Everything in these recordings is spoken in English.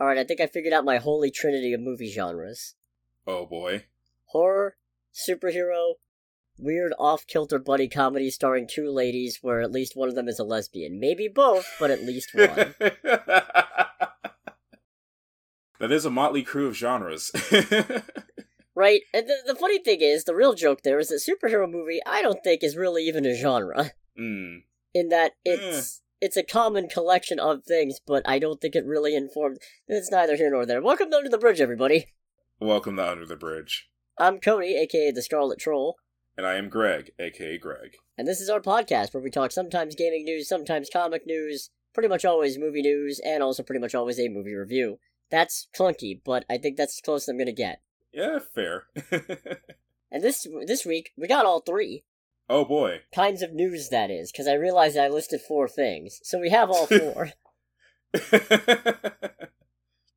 Alright, I think I figured out my holy trinity of movie genres Oh boy. horror, superhero, weird off kilter buddy comedy starring two ladies where at least one of them is a lesbian. Maybe both, but at least one. that is a motley crew of genres. right? And the, the funny thing is, the real joke there is that superhero movie, I don't think, is really even a genre. mm. In that it's. It's a common collection of things, but I don't think it really informed. It's neither here nor there. Welcome to Under the Bridge, everybody. Welcome to Under the Bridge. I'm Cody, aka the Scarlet Troll, And I am Greg, aka Greg. and this is our podcast where we talk sometimes gaming news, sometimes comic news, pretty much always movie news, and also pretty much always a movie review. That's clunky, but I think that's as close as I'm gonna get. Yeah, fair. And this this week we got all three oh boy. kinds of news. That is because I realized I listed four things, so we have all four.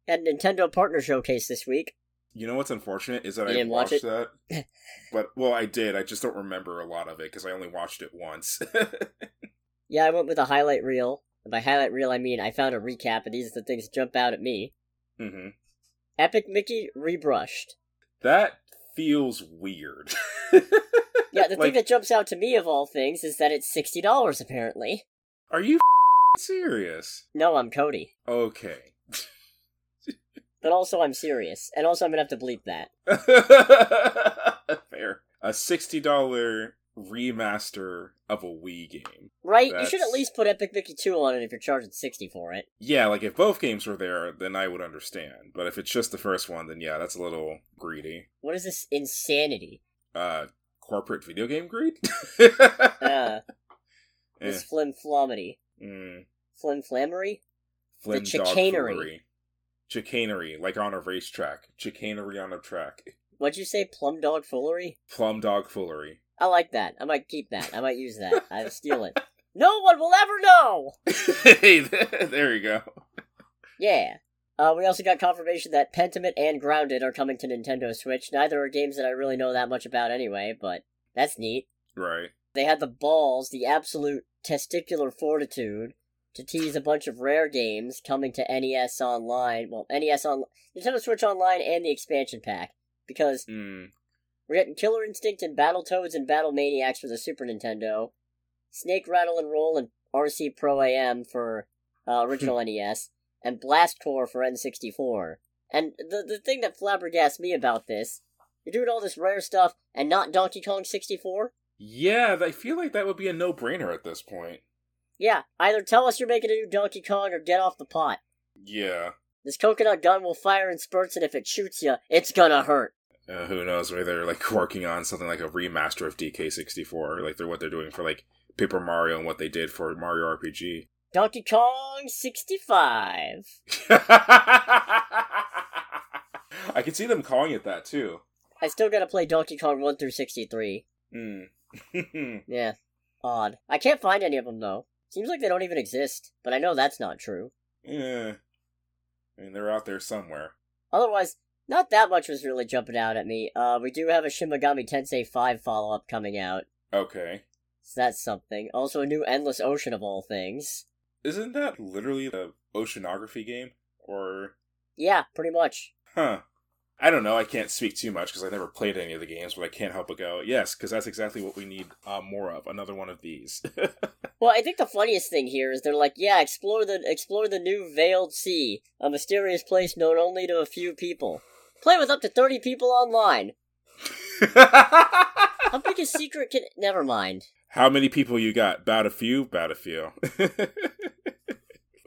Had a Nintendo partner showcase this week. you know what's unfortunate is that You I didn't watch watched that. But, well, I did. I just don't remember a lot of it because I only watched it once. Yeah, I went with a highlight reel. And by highlight reel, I mean I found a recap, and these are the things that jump out at me. hmm Epic Mickey rebrushed. That feels weird. Yeah, the Like- thing that jumps out to me of all things is that it's sixty dollars apparently. Are you serious? No, I'm Cody. Okay. But also I'm serious. And also I'm gonna have to bleep that. Fair. A $60 remaster of a Wii game. Right? You should at least put Epic Mickey 2 on it if you're charging 60 for it. Yeah, like if both games were there, then I would understand. But if it's just the first one, then yeah, that's a little greedy. What is this insanity? Uh, corporate video game greed? Uh, Eh, this flimflomity. mm, Flimflammery? Flynn the chicanery. Chicanery, like on a racetrack. Chicanery on a track. What'd you say? Plum dog foolery? Plum dog foolery. I like that. I might keep that. I might use that. I'll steal it. No one will ever know! hey, there you go. Yeah. Uh, we also got confirmation that Pentiment and Grounded are coming to Nintendo Switch. Neither are games that I really know that much about anyway, but that's neat. Right. They had the balls, the absolute testicular fortitude, to tease a bunch of rare games coming to NES Online. Well, NES on Nintendo Switch Online and the expansion pack. Because Mm. we're getting Killer Instinct and Battletoads and Battle Maniacs for the Super Nintendo, Snake Rattle and Roll and RC Pro AM for uh, original NES, and Blast Corps for N64. And the the thing that flabbergasts me about this, you're doing all this rare stuff and not Donkey Kong 64? Yeah, I feel like that would be a no-brainer at this point. Yeah, either tell us you're making a new Donkey Kong or get off the pot. Yeah. This coconut gun will fire in spurts, and if it shoots you, it's gonna hurt. Uh, who knows? Maybe they're like working on something like a remaster of DK64, like they're what they're doing for like Paper Mario and what they did for Mario RPG. Donkey Kong 65. I can see them calling it that too. I still gotta play Donkey Kong 1 through 63. Mm. Yeah. Odd. I can't find any of them, though. Seems like they don't even exist, but I know that's not true. yeah. I mean, they're out there somewhere. Otherwise, not that much was really jumping out at me. Uh, we do have a Shin Megami Tensei 5 follow up coming out, Okay. so that's something. Also, a new Endless Ocean of all things. Isn't that literally the oceanography game? Or Yeah, pretty much. Huh. I don't know. I can't speak too much because I never played any of the games, but I can't help but go, yes, because that's exactly what we need uh, more of. Another one of these. Well, I think the funniest thing here is they're like, yeah, explore the explore the new Veiled Sea, a mysterious place known only to a few people. Play with up to thirty people online. How big a secret can? Never mind. How many people you got? About a few? About a few.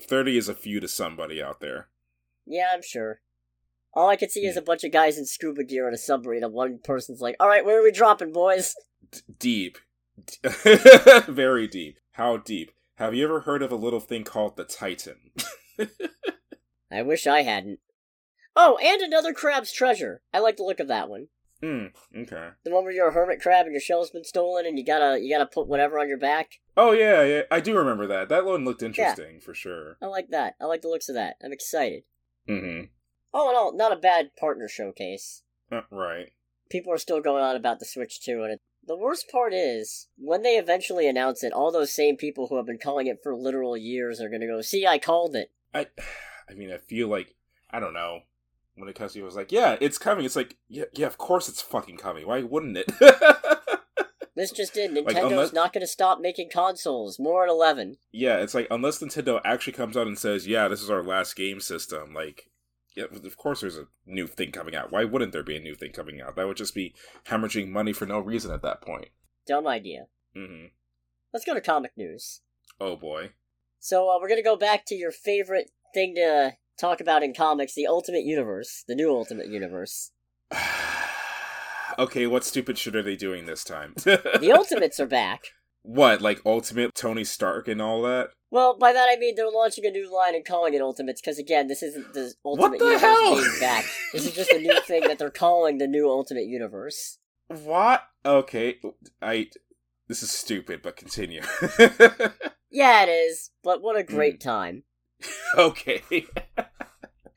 30 is a few to somebody out there. Yeah, I'm sure. All I can see is a bunch of guys in scuba gear in a submarine, and one person's like, "All right, where are we dropping, boys?" D- deep. Very deep. How deep? Have you ever heard of a little thing called the Titan? I wish I hadn't. Oh, and another crab's treasure. I like the look of that one. Hmm, okay. The one where you're a hermit crab and your shell's been stolen, and you gotta you gotta put whatever on your back. Oh, yeah, yeah, I do remember that. That one looked interesting, for sure. I like that. I like the looks of that. I'm excited. Mm All in all, not a bad partner showcase. Uh, right. People are still going on about the Switch 2, and it, the worst part is, when they eventually announce it, all those same people who have been calling it for literal years are gonna go, see, I called it. I, I mean, I feel like I don't know. When it comes to it was like, yeah, it's coming. It's like, yeah, yeah, of course it's fucking coming. Why wouldn't it? This just did. Like, Nintendo's unless- not going to stop making consoles. More at 11. yeah, it's like unless Nintendo actually comes out and says, yeah, this is our last game system, like of course there's a new thing coming out. Why wouldn't there be a new thing coming out? That would just be hemorrhaging money for no reason at that point. Dumb idea. hmm Let's go to comic news. Oh boy. So uh, we're going to go back to your favorite thing to talk about in comics, the Ultimate Universe, the new Ultimate Universe. okay, what stupid shit are they doing this time? The Ultimates are back. what, like Ultimate Tony Stark and all that? Well, by that I mean they're launching a new line and calling it Ultimates, because again, this isn't the Ultimate the Universe hell? being back. This is just a new thing that they're calling the new Ultimate Universe. What? Okay, I. This is stupid, but continue. Yeah, it is, but what a Hmm. great time. okay.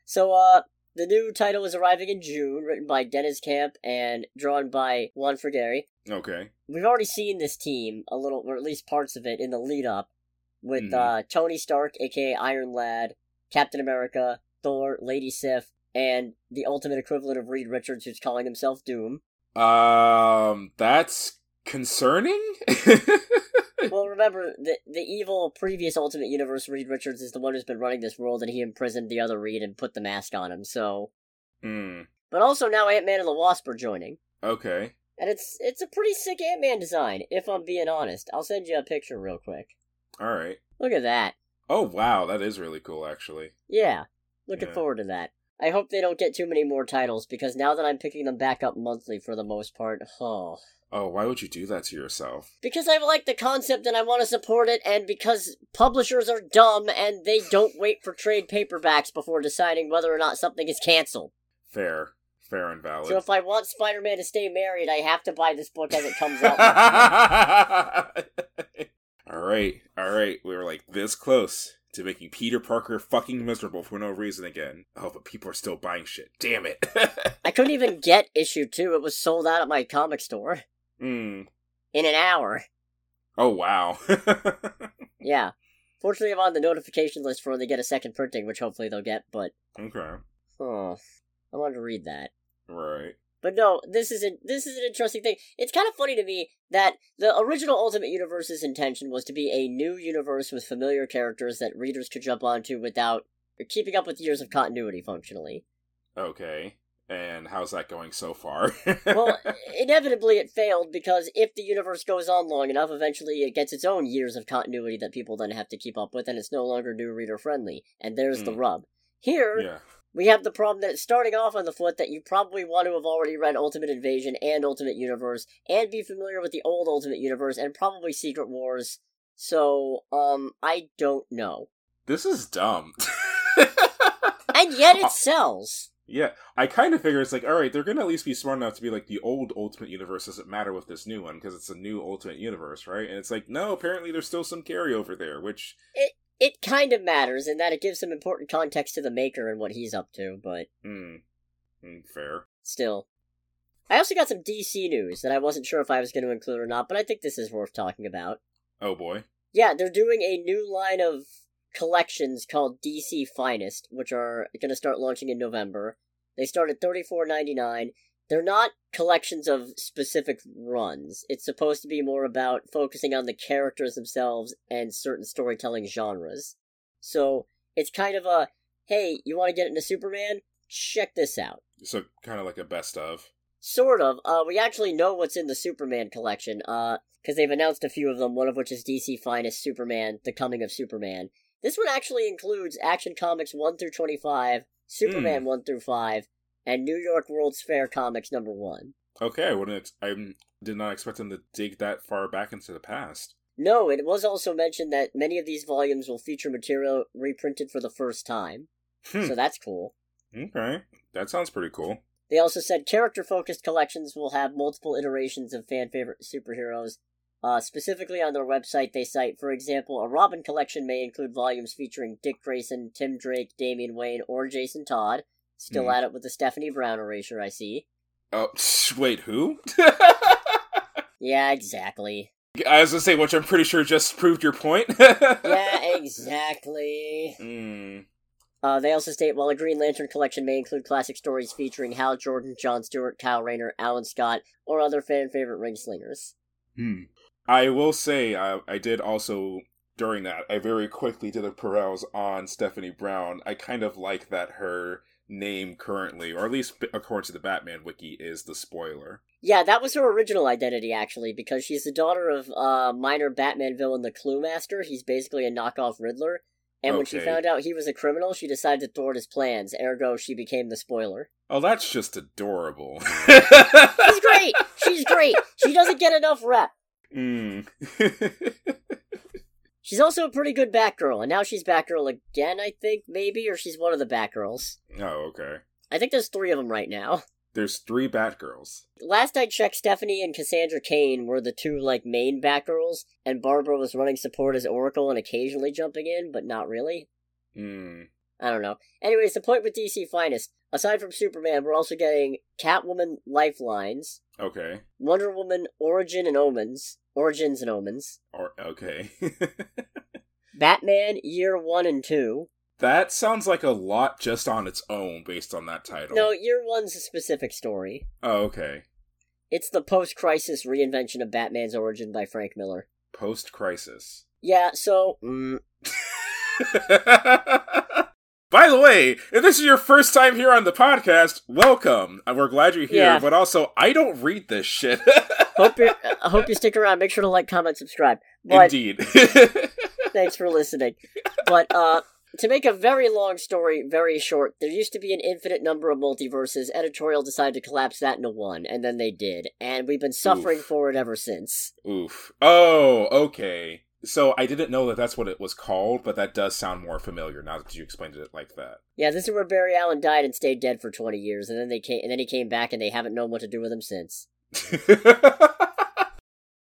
So, uh, the new title is arriving in June, written by Deniz Camp and drawn by Juan Frigeri. Okay. We've already seen this team a little, or at least parts of it, in the lead up with Mhm. uh, Tony Stark, aka Iron Lad, Captain America, Thor, Lady Sif, and the ultimate equivalent of Reed Richards, who's calling himself Doom. Um, that's concerning. Well, remember, the, the evil previous Ultimate Universe Reed Richards is the one who's been running this world, and he imprisoned the other Reed and put the mask on him, so. Hmm. But also now Ant Man and the Wasp are joining. Okay. And it's it's a pretty sick Ant Man design, if I'm being honest. I'll send you a picture real quick. All right. Look at that. Oh wow, that is really cool, actually. Yeah, looking Yeah. forward to that. I hope they don't get too many more titles because now that I'm picking them back up monthly for the most part, oh. Oh, why would you do that to yourself? Because I like the concept and I want to support it, and because publishers are dumb and they don't wait for trade paperbacks before deciding whether or not something is canceled. Fair, fair and valid. So if I want Spider Man to stay married, I have to buy this book as it comes out. all right, all right. We were like this close to making Peter Parker fucking miserable for no reason again. Oh, but people are still buying shit. Damn it. I couldn't even get issue two, it was sold out at my comic store Hmm. in an hour. Oh wow. Yeah. Fortunately, I'm on the notification list for when they get a second printing, which hopefully they'll get, but. okay. Oh. I wanted to read that. Right. But no, this is a this is an interesting thing. It's kind of funny to me that the original Ultimate Universe's intention was to be a new universe with familiar characters that readers could jump onto without keeping up with years of continuity functionally. Okay. And how's that going so far? Well, inevitably it failed because if the universe goes on long enough, eventually it gets its own years of continuity that people then have to keep up with, and it's no longer new reader friendly. And there's the Hmm. rub. Here, yeah. We have the problem that starting off on the foot that you probably want to have already read Ultimate Invasion and Ultimate Universe and be familiar with the old Ultimate Universe and probably Secret Wars. So, um, I don't know. This is dumb. And yet it sells. Yeah, I kind of figure it's like, all right, they're gonna at least be smart enough to be like the old Ultimate Universe doesn't matter with this new one because it's a new Ultimate Universe, right? And it's like, no, apparently there's still some carryover there, which It kind of matters in that it gives some important context to the maker and what he's up to, but hmm, hmm, fair. still. I also got some DC news that I wasn't sure if I was going to include or not, but I think this is worth talking about. Oh boy. Yeah, they're doing a new line of collections called DC Finest, which are going to start launching in November. They start at thirty four ninety nine. They're not collections of specific runs. It's supposed to be more about focusing on the characters themselves and certain storytelling genres. So it's kind of a hey, you want to get into Superman? Check this out. So kind of like a best of. Sort of. Uh, we actually know what's in the Superman collection. Uh, because they've announced a few of them. One of which is DC Finest Superman: The Coming of Superman. This one actually includes Action Comics one through twenty five, Superman one through five, and New York World's Fair Comics number one. Okay, I wouldn't. I did not expect them to dig that far back into the past. No, it was also mentioned that many of these volumes will feature material reprinted for the first time, Hmm. so that's cool. Okay, that sounds pretty cool. They also said character focused collections will have multiple iterations of fan favorite superheroes. Uh, specifically on their website, they cite, for example, a Robin collection may include volumes featuring Dick Grayson, Tim Drake, Damian Wayne, or Jason Todd. Still Hmm. at it with the Stephanie Brown erasure, I see. Oh, wait, who? Yeah, exactly. I was gonna say, which I'm pretty sure just proved your point. Yeah, exactly. Hmm. Uh, they also state while a Green Lantern collection may include classic stories featuring Hal Jordan, John Stewart, Kyle Rayner, Alan Scott, or other fan favorite ring slingers. Hmm. I will say I, I did also during that I very quickly did a peruse on Stephanie Brown. I kind of like that her name currently, or at least according to the Batman wiki, is the spoiler. Yeah, that was her original identity actually, because she's the daughter of uh, minor Batman villain the Clue Master. He's basically a knockoff Riddler. And when she found out he was a criminal, she decided to thwart his plans. Ergo, she became the spoiler. Oh, that's just adorable. She's great. She's great. She doesn't get enough rep. Mm. She's also a pretty good Batgirl, and now she's Batgirl again, I think, maybe, or she's one of the Batgirls. oh, okay. I think there's three of them right now. There's three Batgirls. Last I checked, Stephanie and Cassandra Cain were the two, like, main Batgirls, and Barbara was running support as Oracle and occasionally jumping in, but not really. Hmm. I don't know. Anyways, the point with DC Finest, aside from Superman, we're also getting Catwoman Lifelines, Okay. Wonder Woman Origin and Omens, Origins and Omens, Or okay. Batman Year 1 and 2. that sounds like a lot just on its own based on that title. No, Year 1's a specific story. Oh, okay. It's the post crisis reinvention of Batman's origin by Frank Miller. Post crisis. Yeah, so. Mm, By the way, if this is your first time here on the podcast, welcome. Uh, We're glad you're here, Yeah. but also I don't read this shit. hope you I hope you stick around. Make sure to like, comment, subscribe. But Indeed. thanks for listening. But uh, to make a very long story very short, there used to be an infinite number of multiverses. Editorial decided to collapse that into one, and then they did, and we've been suffering Oof. for it ever since. Oof. Oh, okay. So I didn't know that that's what it was called, but that does sound more familiar now that you explained it like that. Yeah, this is where Barry Allen died and stayed dead for twenty years, and then they came, and then he came back, and they haven't known what to do with him since.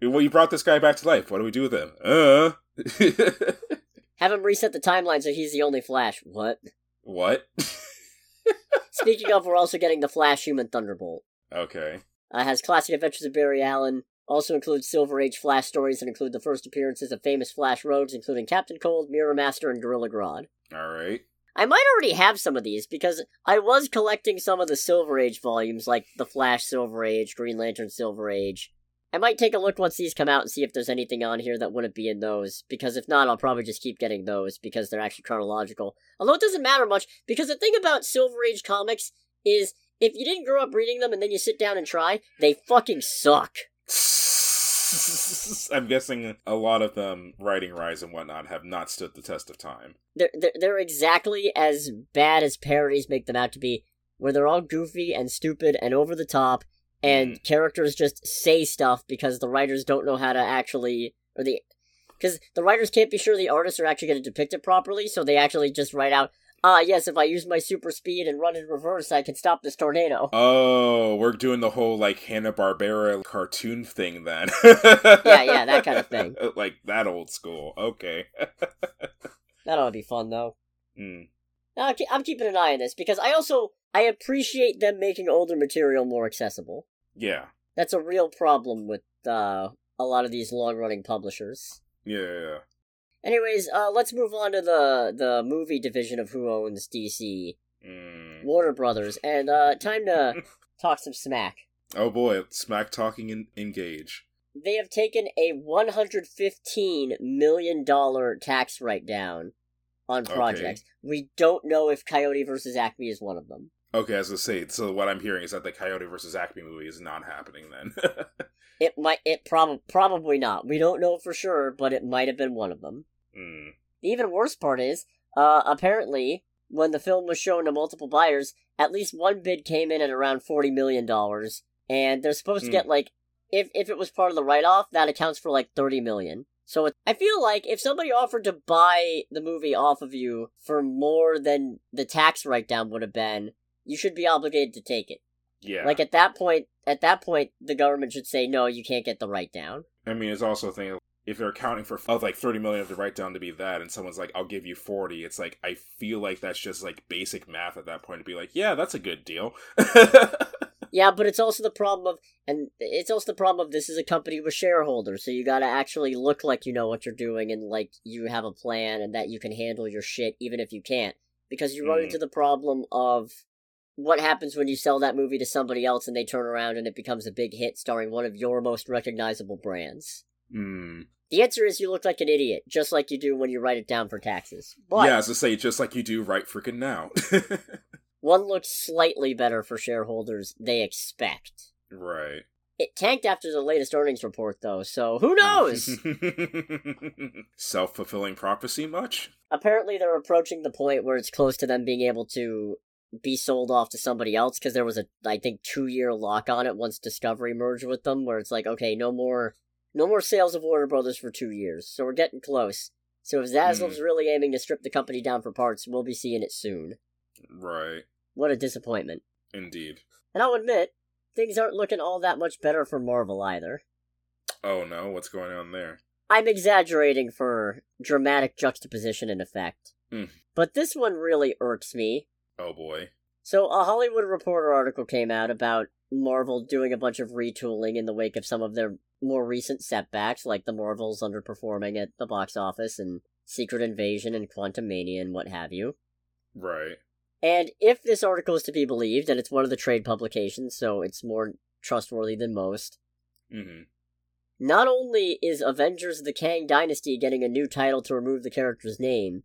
well, you brought this guy back to life. What do we do with him? Uh. Have him reset the timeline so he's the only Flash. What? what? Speaking of, we're also getting the Flash Human Thunderbolt. okay. Uh, has classic adventures of Barry Allen. Also includes Silver Age Flash stories and include the first appearances of famous Flash rogues, including Captain Cold, Mirror Master, and Gorilla Grodd. All right. I might already have some of these because I was collecting some of the Silver Age volumes, like the Flash Silver Age, Green Lantern Silver Age. I might take a look once these come out and see if there's anything on here that wouldn't be in those, because if not, I'll probably just keep getting those because they're actually chronological. Although it doesn't matter much, because the thing about Silver Age comics is if you didn't grow up reading them and then you sit down and try, they fucking suck. I'm guessing a lot of them, Writing Rise and whatnot, have not stood the test of time. They're, they're, they're exactly as bad as parodies make them out to be, where they're all goofy and stupid and over the top, and mm. characters just say stuff because the writers don't know how to actually, or the, because the writers can't be sure the artists are actually going to depict it properly, so they actually just write out, ah, yes, if I use my super speed and run in reverse, I can stop this tornado. Oh, we're doing the whole like Hanna Barbera cartoon thing then. Yeah, yeah, that kind of thing. like that old school. Okay. That ought to be fun, though. Mm. Now, I'm keeping an eye on this because I also I appreciate them making older material more accessible. Yeah. That's a real problem with uh, a lot of these long-running publishers. Yeah. yeah, yeah. Anyways, uh, let's move on to the the movie division of who owns DC, Mm. Warner Brothers, and uh, time to talk some smack. Oh boy, smack talking and engage. They have taken a 115 million dollar tax write down on Okay. projects. We don't know if Coyote versus Acme is one of them. Okay, as I say, so what I'm hearing is that the Coyote versus Acme movie is not happening then. It might. It prob- probably not. We don't know for sure, but it might have been one of them. Mm. The even worse part is, uh, apparently, when the film was shown to multiple buyers, at least one bid came in at around forty million dollars, and they're supposed to Hmm. get like, if if it was part of the write off, that accounts for like thirty million. So it, I feel like if somebody offered to buy the movie off of you for more than the tax write down would have been, you should be obligated to take it. Yeah. Like at that point, at that point, the government should say no, you can't get the write down. I mean, it's also a thing if they're accounting for of like 30 million of the write down to be that, and someone's like, "I'll give you 40," it's like I feel like that's just like basic math at that point to be like, "Yeah, that's a good deal." Yeah, but it's also the problem of, and it's also the problem of this is a company with shareholders, so you gotta actually look like you know what you're doing and like you have a plan and that you can handle your shit even if you can't. because you run Mm. into the problem of what happens when you sell that movie to somebody else and they turn around and it becomes a big hit starring one of your most recognizable brands. Hmm. The answer is you look like an idiot, just like you do when you write it down for taxes. But yeah, as I say, just like you do right freaking now. one looks slightly better for shareholders they expect. right. It tanked after the latest earnings report, though, so who knows? Self fulfilling prophecy, much? Apparently, they're approaching the point where it's close to them being able to be sold off to somebody else because there was a, I think, two year lock on it once Discovery merged with them, where it's like, okay, no more, no more sales of Warner Brothers for two years. So we're getting close. So if Zaslav's really aiming to strip the company down for parts, we'll be seeing it soon. Right. What a disappointment. Indeed. And I'll admit, things aren't looking all that much better for Marvel either. Oh no, what's going on there? I'm exaggerating for dramatic juxtaposition and effect. Mm. But this one really irks me. Oh boy. So, a Hollywood Reporter article came out about Marvel doing a bunch of retooling in the wake of some of their more recent setbacks, like the Marvels underperforming at the box office and Secret Invasion and Quantumania and what have you. Right. And if this article is to be believed, and it's one of the trade publications, so it's more trustworthy than most, Mm-hmm. not only is Avengers the Kang Dynasty getting a new title to remove the character's name,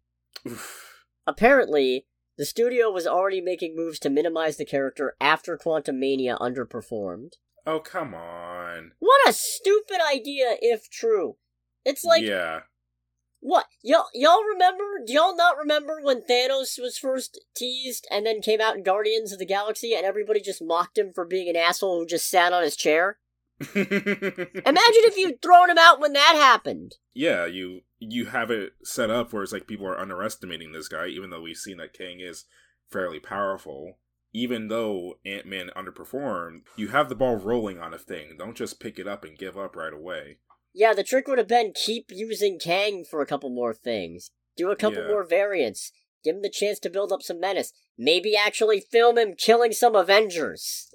apparently, the studio was already making moves to minimize the character after Quantumania underperformed. Oh come on. What a stupid idea if true. It's like yeah. what? Y'all y'all remember? Do y'all not remember when Thanos was first teased and then came out in Guardians of the Galaxy and everybody just mocked him for being an asshole who just sat on his chair? Imagine if you'd thrown him out when that happened. yeah, you you have it set up where it's like people are underestimating this guy, even though we've seen that Kang is fairly powerful. Even though Ant Man underperformed, you have the ball rolling on a thing. Don't just pick it up and give up right away. Yeah, the trick would have been keep using Kang for a couple more things. Do a couple Yeah. more variants. Give him the chance to build up some menace. Maybe actually film him killing some Avengers.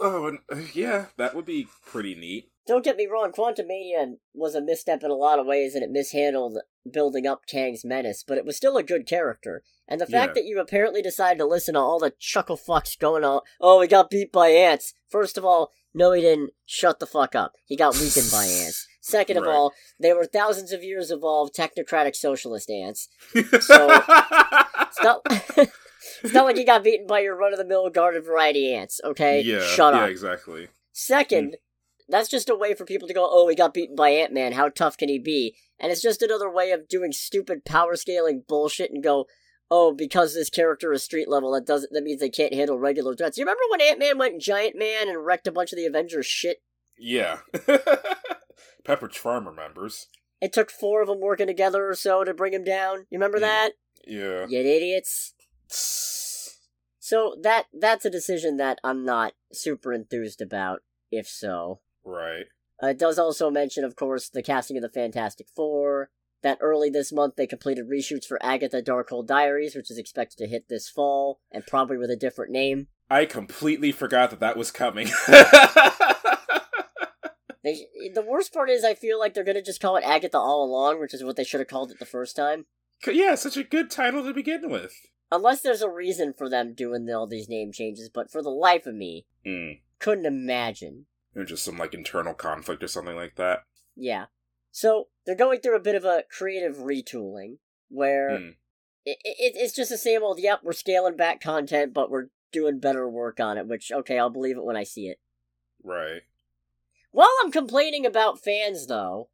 Oh, and, uh, yeah, that would be pretty neat. Don't get me wrong, Quantumania was a misstep in a lot of ways and it mishandled building up Kang's menace, but it was still a good character. And the fact Yeah. that you apparently decided to listen to all the chuckle fucks going on, oh, he got beat by ants. First of all, no, he didn't. Shut the fuck up. He got weakened by ants. Second of Right. all, they were thousands of years evolved technocratic socialist ants. so, It's not, it's not like he got beaten by your run of the mill garden variety ants, okay? yeah, Shut up. yeah, exactly. Second, hmm. That's just a way for people to go, oh, he got beaten by Ant Man. How tough can he be? And it's just another way of doing stupid power scaling bullshit and go, oh, because this character is street level, that doesn't that means they can't handle regular threats. You remember when Ant Man went Giant Man and wrecked a bunch of the Avengers shit? Yeah. Pepper Farm remembers. It took four of them working together or so to bring him down. You remember that? Yeah. You idiots. So that that's a decision that I'm not super enthused about, if so. Right. Uh, it does also mention, of course, the casting of the Fantastic Four. That early this month they completed reshoots for Agatha Darkhold Diaries, which is expected to hit this fall, and probably with a different name. I completely forgot that that was coming. They, the worst part is, I feel like they're gonna just call it Agatha all along, which is what they should have called it the first time. yeah, such a good title to begin with. Unless there's a reason for them doing all these name changes, but for the life of me, Mm. couldn't imagine. Or just some like internal conflict or something like that. Yeah. So they're going through a bit of a creative retooling where Mm. it, it, it's just the same old, yep, we're scaling back content, but we're doing better work on it, which, okay, I'll believe it when I see it. Right. While I'm complaining about fans, though,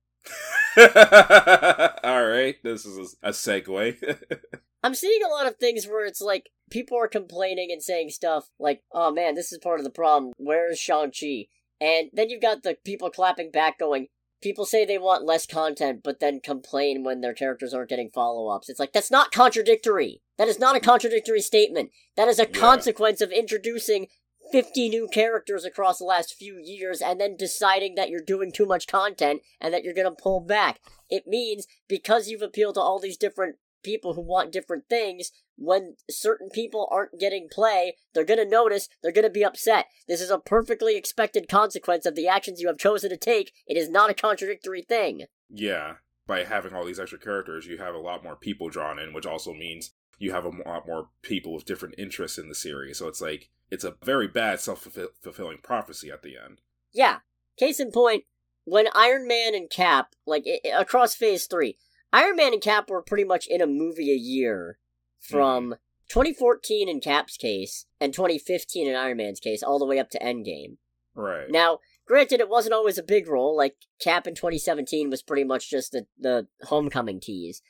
All right, this is a, a segue. I'm seeing a lot of things where it's like people are complaining and saying stuff like, oh man, this is part of the problem. Where's Shang-Chi? And then you've got the people clapping back going, people say they want less content, but then complain when their characters aren't getting follow ups. It's like, that's not contradictory. That is not a contradictory statement. That is a Yeah. consequence of introducing 50 new characters across the last few years and then deciding that you're doing too much content and that you're going to pull back. It means because you've appealed to all these different people who want different things, when certain people aren't getting play, they're going to notice, they're going to be upset. This is a perfectly expected consequence of the actions you have chosen to take. It is not a contradictory thing. yeah, by having all these extra characters, you have a lot more people drawn in, which also means you have a lot more people with different interests in the series. So it's like it's a very bad self fulfilling prophecy at the end. Yeah. Case in point, when Iron Man and Cap, like across Phase Three, Iron Man and Cap were pretty much in a movie a year from mm. 2014 in Cap's case and 2015 in Iron Man's case, all the way up to Endgame. Right. Now, granted, it wasn't always a big role. Like Cap in 2017 was pretty much just the the homecoming tease,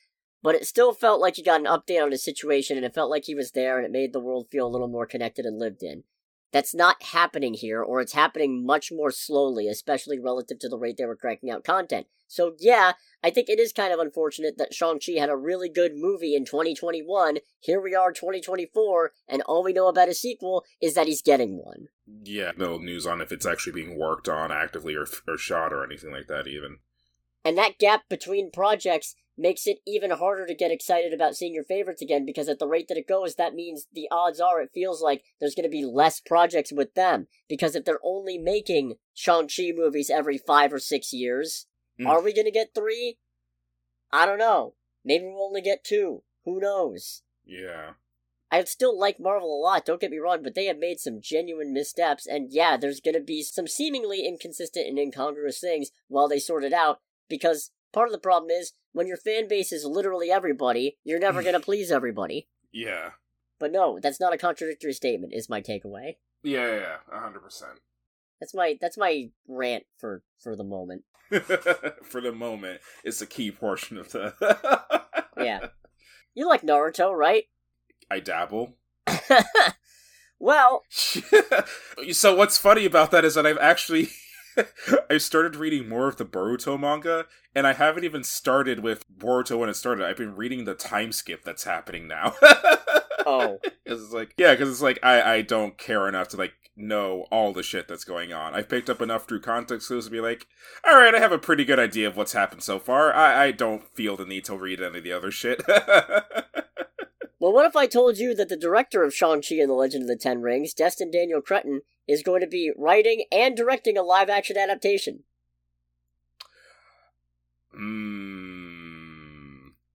but it still felt like he got an update on his situation, and it felt like he was there, and it made the world feel a little more connected and lived in. That's not happening here, or it's happening much more slowly, especially relative to the rate they were cranking out content. So, yeah, I think it is kind of unfortunate that Shang-Chi had a really good movie in 2021. Here we are, 2024, and all we know about a sequel is that he's getting one. Yeah, no news on if it's actually being worked on actively or, or shot or anything like that, even. And that gap between projects makes it even harder to get excited about seeing your favorites again because at the rate that it goes, that means the odds are it feels like there's going to be less projects with them. Because if they're only making Shang-Chi movies every five or six years, mm. are we going to get three? I don't know. Maybe we'll only get two. Who knows? Yeah. I still like Marvel a lot, don't get me wrong, but they have made some genuine missteps, and yeah, there's gonna be some seemingly inconsistent and incongruous things while they sort it out, because part of the problem is when your fan base is literally everybody, you're never going to please everybody. Yeah. But no, that's not a contradictory statement. Is my takeaway. Yeah, yeah, yeah, hundred percent. That's my that's my rant for for the moment. for the moment, it's a key portion of the. yeah, you like Naruto, right? I dabble. well, so what's funny about that is that I've actually I started reading more of the Boruto manga, and I haven't even started with Boruto when it started. I've been reading the time skip that's happening now. oh, it's like yeah, because it's like I I don't care enough to like know all the shit that's going on. I've picked up enough through context clues to be like, all right, I have a pretty good idea of what's happened so far. I I don't feel the need to read any of the other shit. well, what if I told you that the director of Shang-Chi and the Legend of the Ten Rings, Destin Daniel Cretton, is going to be writing and directing a live action adaptation. Hmm.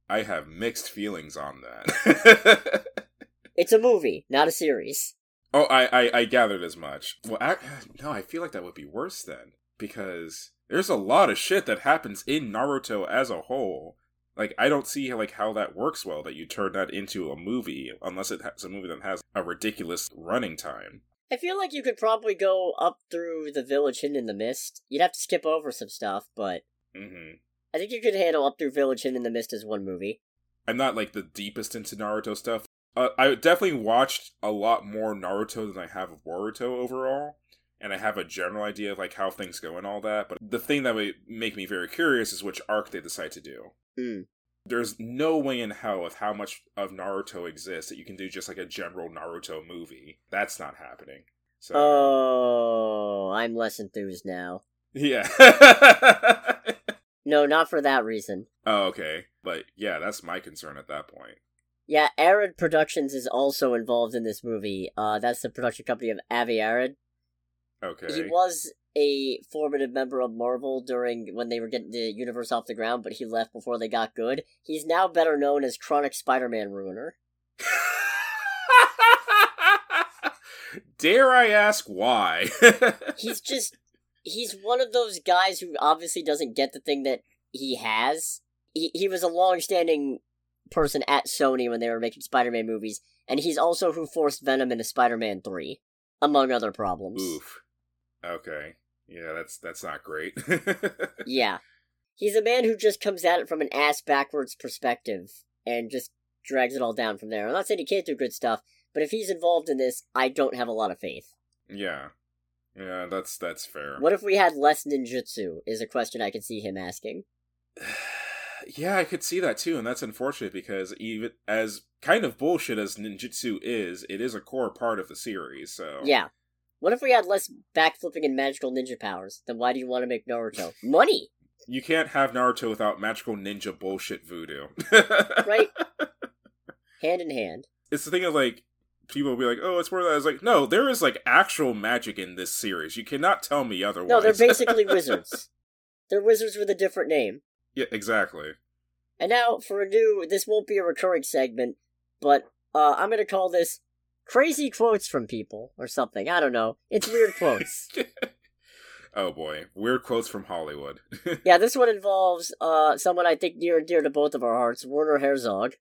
I have mixed feelings on that. it's a movie, not a series. Oh, I, I, I gathered as much. Well, I, no, I feel like that would be worse then because there's a lot of shit that happens in Naruto as a whole. Like, I don't see like how that works well that you turn that into a movie unless it has a movie that has a ridiculous running time. I feel like you could probably go up through the village hidden in the mist. You'd have to skip over some stuff, but mm-hmm. I think you could handle up through village hidden in the mist as one movie. I'm not like the deepest into Naruto stuff. Uh, I definitely watched a lot more Naruto than I have of Boruto overall, and I have a general idea of like how things go and all that. But the thing that would make me very curious is which arc they decide to do. Mm there's no way in hell of how much of Naruto exists that you can do just like a general Naruto movie. That's not happening. So Oh, I'm less enthused now. Yeah. no, not for that reason. Oh, okay. But yeah, that's my concern at that point. Yeah, Arad Productions is also involved in this movie. Uh, that's the production company of Avi Arad. Okay. He was a formative member of Marvel during when they were getting the universe off the ground, but he left before they got good. He's now better known as Chronic Spider-Man Ruiner. Dare I ask why? he's just he's one of those guys who obviously doesn't get the thing that he has. He he was a long-standing person at Sony when they were making Spider-Man movies, and he's also who forced Venom into Spider-Man 3, among other problems. Oof. Okay. Yeah, that's that's not great. yeah. He's a man who just comes at it from an ass backwards perspective and just drags it all down from there. I'm not saying he can't do good stuff, but if he's involved in this, I don't have a lot of faith. Yeah. Yeah, that's that's fair. What if we had less ninjutsu? Is a question I could see him asking. yeah, I could see that too, and that's unfortunate because even as kind of bullshit as ninjutsu is, it is a core part of the series. So yeah, what if we had less backflipping and magical ninja powers? Then why do you want to make Naruto? Money! You can't have Naruto without magical ninja bullshit voodoo. right? Hand in hand. It's the thing of like, people will be like, oh, it's more that. It's like, no, there is like actual magic in this series. You cannot tell me otherwise. No, they're basically wizards. They're wizards with a different name. Yeah, exactly. And now, for a new, this won't be a recurring segment, but uh, I'm gonna call this crazy quotes from people or something. I don't know. It's weird quotes. oh boy, weird quotes from Hollywood. yeah, this one involves uh someone I think near and dear to both of our hearts, Werner Herzog.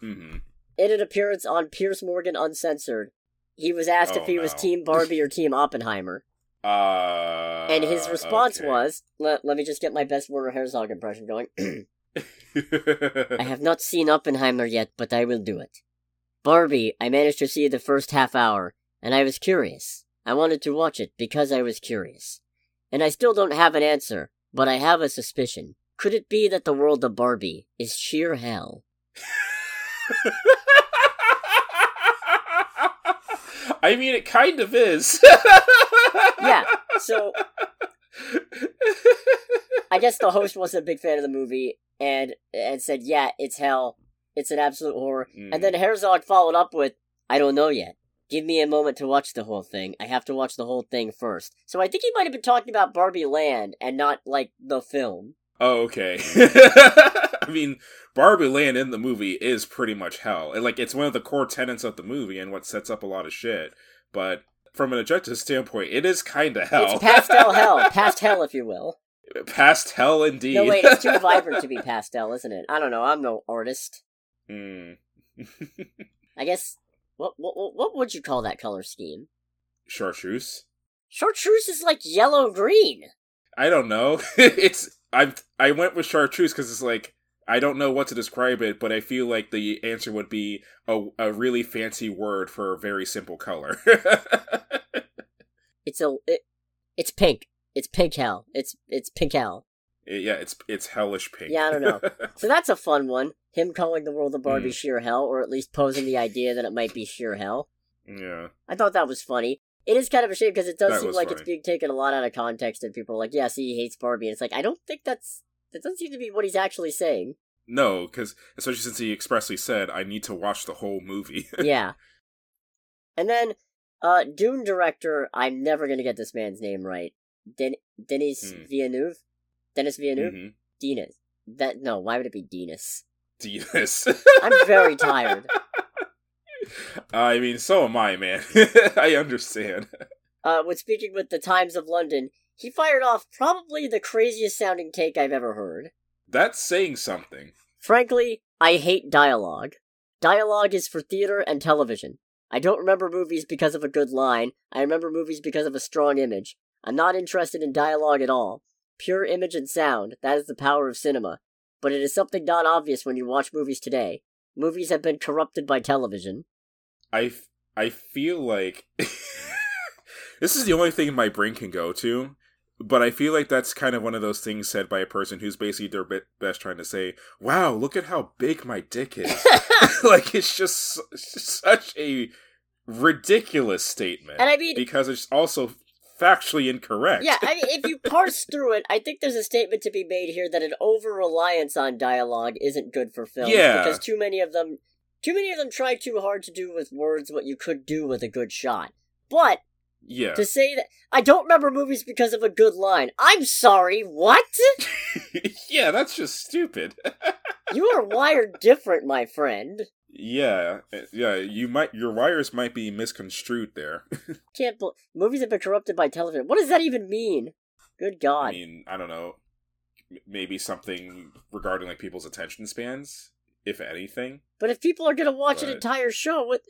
hmm In an appearance on Piers Morgan Uncensored, he was asked Oh, if he was. Team Barbie or Team Oppenheimer, Uh, and his response okay. was, let, "Let me just get my best Werner Herzog impression going." I have not seen Oppenheimer yet, but I will do it. Barbie, I managed to see the first half hour, and I was curious. I wanted to watch it because I was curious. And I still don't have an answer, but I have a suspicion. Could it be that the world of Barbie is sheer hell? I mean, it kind of is. Yeah, so I guess the host wasn't a big fan of the movie and and said, "Yeah, it's hell. It's an absolute horror." Mm. And then Herzog followed up with, "I don't know yet. Give me a moment to watch the whole thing. I have to watch the whole thing first. So I think he might have been talking about Barbie Land and not like the film. Oh, okay. I mean, Barbie Land in the movie is pretty much hell. Like, it's one of the core tenets of the movie and what sets up a lot of shit. But from an objective standpoint, it is kind of hell. It's pastel hell, past hell, if you will. Past hell, indeed. No, wait, it's too vibrant to be pastel, isn't it? I don't know. I'm no artist. Hmm. I guess. What what what- what would you call that color scheme? Chartreuse? Chartreuse is like yellow green. I don't know. it's I I went with chartreuse because it's like I don't know what to describe it, but I feel like the answer would be a a really fancy word for a very simple color. It's a it, it's pink. It's pink hell. It's it's pink hell. Yeah, it's it's hellish pink. Yeah, I don't know. So that's a fun one. Him calling the world of Barbie Mm. sheer hell, or at least posing the idea that it might be sheer hell. yeah. I thought that was funny. It is kind of a shame because it does That seem like it's being taken a lot out of context, and people are like, "Yeah, see, he hates Barbie." And it's like, I don't think that's that doesn't seem to be what he's actually saying. No, because especially since he expressly said, "I need to watch the whole movie." yeah. And then, uh, Dune director, I'm never gonna get this man's name right. Den- Denis Hmm. Villeneuve. Dennis Villeneuve. hmm Denis. That no, why would it be Denis? Denis. I'm very tired. I mean, so am I, man. I understand. Uh, when speaking with the Times of London, he fired off probably the craziest sounding take I've ever heard. That's saying something. Frankly, I hate dialogue. Dialogue is for theater and television. I don't remember movies because of a good line, I remember movies because of a strong image. I'm not interested in dialogue at all. Pure image and sound, that is the power of cinema. But it is something not obvious when you watch movies today. Movies have been corrupted by television. I, f- I feel like this is the only thing my brain can go to, but I feel like that's kind of one of those things said by a person who's basically their bit best trying to say, "Wow, look at how big my dick is." like it's just, it's just such a ridiculous statement, and I mean, because it's also factually incorrect. Yeah, I mean, if you parse through it, I think there's a statement to be made here that an over reliance on dialogue isn't good for films. Yeah. Because too many of them, too many of them try too hard to do with words what you could do with a good shot. But yeah. to say that I don't remember movies because of a good line, I'm sorry. What? yeah, that's just stupid. You are wired different, my friend. Yeah, eh, yeah. You might your wires might be misconstrued there. Can't. Bel movies have been corrupted by television. What does that even mean? Good God. I mean, I don't know. Maybe something regarding like people's attention spans, if anything. but if people are gonna watch an entire show, what?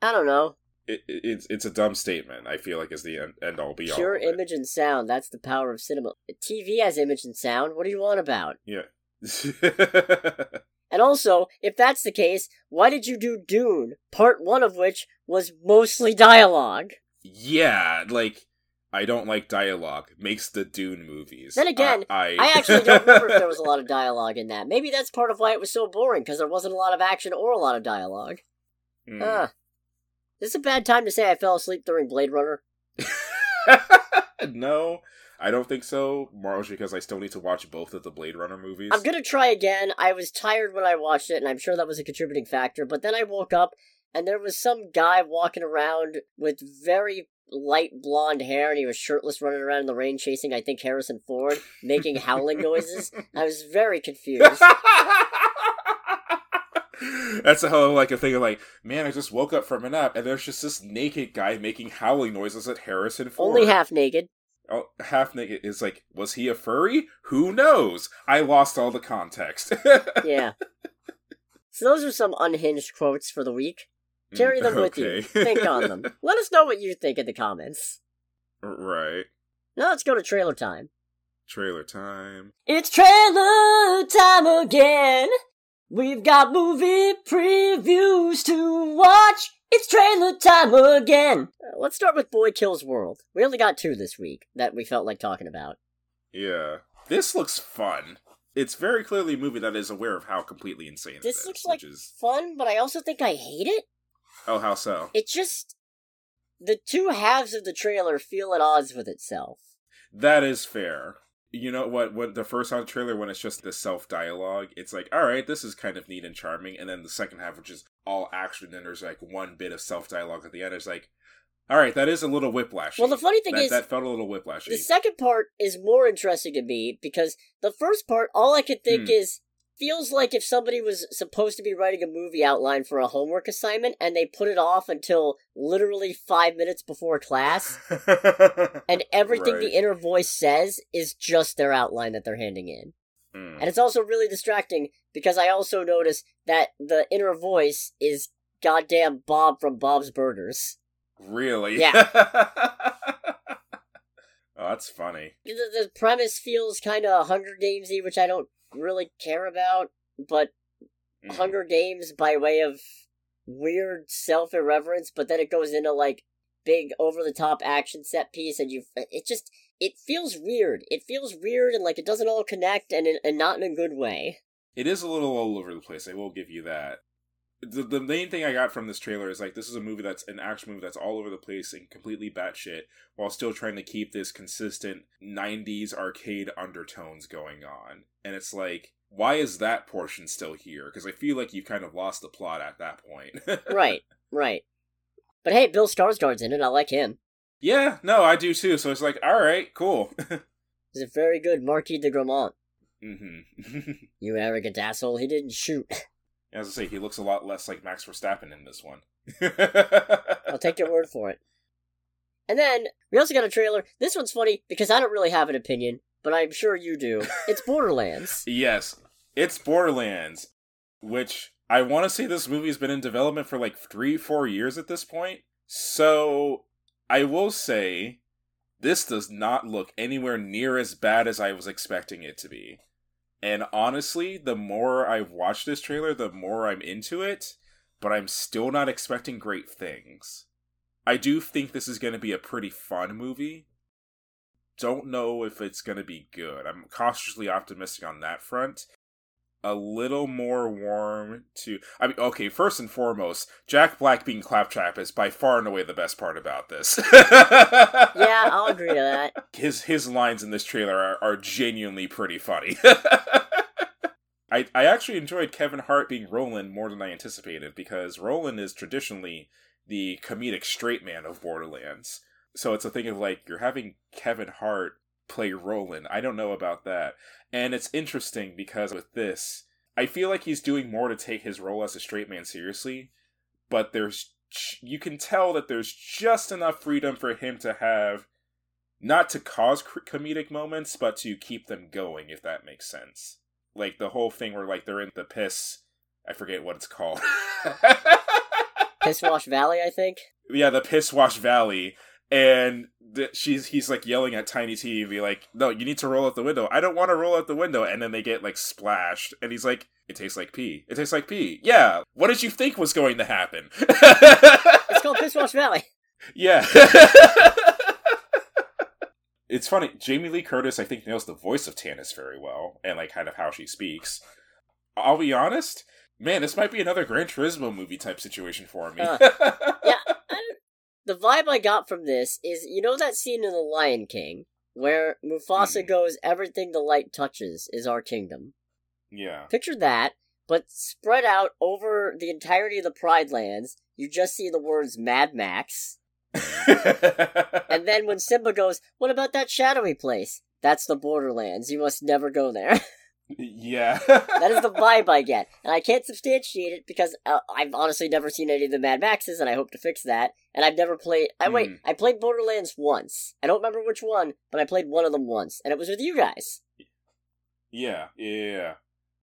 I don't know. It, it, it's it's a dumb statement. I feel like is the end, end all be all. Pure image and sound. That's the power of cinema. TV has image and sound. What do you want about? Yeah. And also, if that's the case, why did you do Dune? Part one of which was mostly dialogue. yeah, like I don't like dialogue. Makes the Dune movies. Then again, I, I actually don't remember if there was a lot of dialogue in that. Maybe that's part of why it was so boring, because there wasn't a lot of action or a lot of dialogue. Mm. This is a bad time to say I fell asleep during Blade Runner. no, I don't think so. Largely because I still need to watch both of the Blade Runner movies. I'm gonna try again. I was tired when I watched it, and I'm sure that was a contributing factor. But then I woke up, and there was some guy walking around with very light blonde hair, and he was shirtless, running around in the rain, chasing I think Harrison Ford, making howling noises. I was very confused. That's a whole like a thing of like, man, I just woke up from a nap and there's just this naked guy making howling noises at Harrison Ford. Only half naked. Oh, half naked is like, was he a furry? Who knows? I lost all the context. Yeah. So those are some unhinged quotes for the week. Mm, Carry them with you. Think on them. Let us know what you think in the comments. right. Now let's go to trailer time. Trailer time. It's trailer time again. We've got movie previews to watch. It's trailer time again. Uh, let's start with Boy Kills World. We only got two this week that we felt like talking about. Yeah. This looks fun. It's very clearly a movie that is aware of how completely insane it This is, looks like which is fun, but I also think I hate it. oh how so? It just the two halves of the trailer feel at odds with itself. That is fair. You know what? When the first half trailer, when it's just the self dialogue, it's like, all right, this is kind of neat and charming. And then the second half, which is all action, and there's like one bit of self dialogue at the end. It's like, all right, that is a little whiplashy. Well, the funny thing that, is, that felt a little whiplashy. the second part is more interesting to me because the first part, all I could think Hmm. is feels like if somebody was supposed to be writing a movie outline for a homework assignment and they put it off until literally five minutes before class, and everything Right. the inner voice says is just their outline that they're handing in. Mm. And it's also really distracting because I also notice that the inner voice is goddamn Bob from Bob's Burgers. Really? Yeah. oh, that's funny. The, the premise feels kind of Hunger Gamesy, which I don't really care about, but Mm. Hunger Games by way of weird self irreverence, but then it goes into like big over the top action set piece, and you it just it feels weird. It feels weird and like it doesn't all connect, and and not in a good way. It is a little all over the place. I will give you that. The, the main thing I got from this trailer is like this is a movie that's an action movie that's all over the place and completely batshit while still trying to keep this consistent '90s arcade undertones going on. And it's like, why is that portion still here? Because I feel like you've kind of lost the plot at that point. right, right. But hey, Bill Skarsgård's in it. I like him. yeah, no, I do too. So it's like, all right, cool. He's a very good Marquis de Gramont. hmm You arrogant asshole. He didn't shoot. As I say, he looks a lot less like Max Verstappen in this one. I'll take your word for it. And then we also got a trailer. This one's funny because I don't really have an opinion, but I'm sure you do. It's Borderlands. Yes, it's Borderlands, which I want to say this movie's been in development for like three, four years at this point. So I will say this does not look anywhere near as bad as I was expecting it to be. And honestly, the more I've watched this trailer, the more I'm into it, but I'm still not expecting great things. I do think this is going to be a pretty fun movie. Don't know if it's going to be good. I'm cautiously optimistic on that front. A little more warm to. I mean, okay, first and foremost, Jack Black being Claptrap is by far and away the best part about this. yeah, I'll agree to that. his his lines in this trailer are, are genuinely pretty funny. I I actually enjoyed Kevin Hart being Roland more than I anticipated because Roland is traditionally the comedic straight man of Borderlands. So it's a thing of like you're having Kevin Hart play Roland. I don't know about that. And it's interesting because with this, I feel like he's doing more to take his role as a straight man seriously, but there's you can tell that there's just enough freedom for him to have not to cause comedic moments, but to keep them going, if that makes sense. Like the whole thing where like they're in the piss. I forget what it's called. Pisswash Valley, I think. yeah, the piss wash valley, and th- she's he's like yelling at Tiny Tina like, "No, you need to roll out the window. I don't want to roll out the window." And then they get like splashed, and he's like, "It tastes like pee. It tastes like pee." Yeah. What did you think was going to happen? It's called Pisswash Valley. Yeah. it's funny. Jamie Lee Curtis, I think, nails the voice of Tannis very well, and like kind of how she speaks. I'll be honest, man, this might be another Gran Turismo movie type situation for me. Huh. Yeah, the vibe I got from this is you know that scene in The Lion King where Mufasa Hmm. goes, "Everything the light touches is our kingdom." yeah. Picture that, but spread out over the entirety of the Pride Lands. You just see the words Mad Max. And then when Simba goes, What about that shadowy place? That's the Borderlands. You must never go there. Yeah. That is the vibe I get, and I can't substantiate it because uh, I've honestly never seen any of the Mad Maxes, and I hope to fix that. And I've never played. I wait, Hmm. I played Borderlands once. I don't remember which one, but I played one of them once, and it was with you guys. yeah, yeah.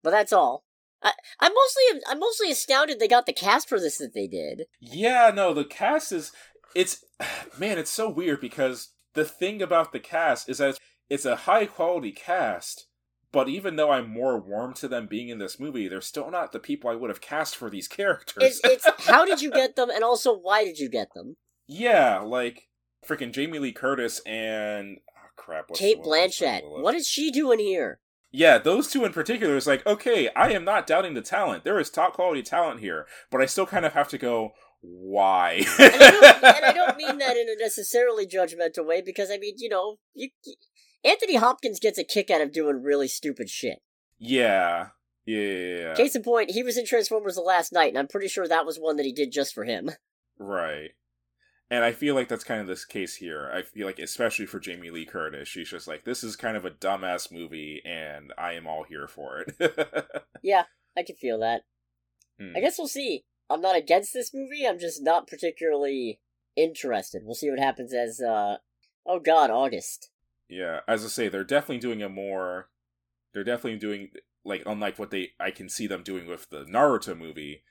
But that's all. I, I'm mostly I'm mostly astounded they got the cast for this that they did. Yeah, no, the cast is it's man, it's so weird because the thing about the cast is that it's a high quality cast, but even though I'm more warm to them being in this movie, they're still not the people I would have cast for these characters. It's it's how did you get them, and also why did you get them? yeah, like freaking Jamie Lee Curtis and oh, crap, Kate the one that's Blanchett. What is she doing here? Yeah, those two in particular is like, okay, I am not doubting the talent. There is top quality talent here, but I still kind of have to go, why? And I, don't, and I don't mean that in a necessarily judgmental way because I mean you know you, Anthony Hopkins gets a kick out of doing really stupid shit. yeah. Yeah, yeah, yeah. Case in point, he was in Transformers the Last Knight, and I'm pretty sure that was one that he did just for him. Right. And I feel like that's kind of this case here. I feel like, especially for Jamie Lee Curtis, she's just like, this is kind of a dumbass movie, and I am all here for it. Yeah, I can feel that. Hmm. I guess we'll see. I'm not against this movie. I'm just not particularly interested. We'll see what happens as uh oh god, August. Yeah, as I say, they're definitely doing a more. They're definitely doing like unlike what they I can see them doing with the Naruto movie.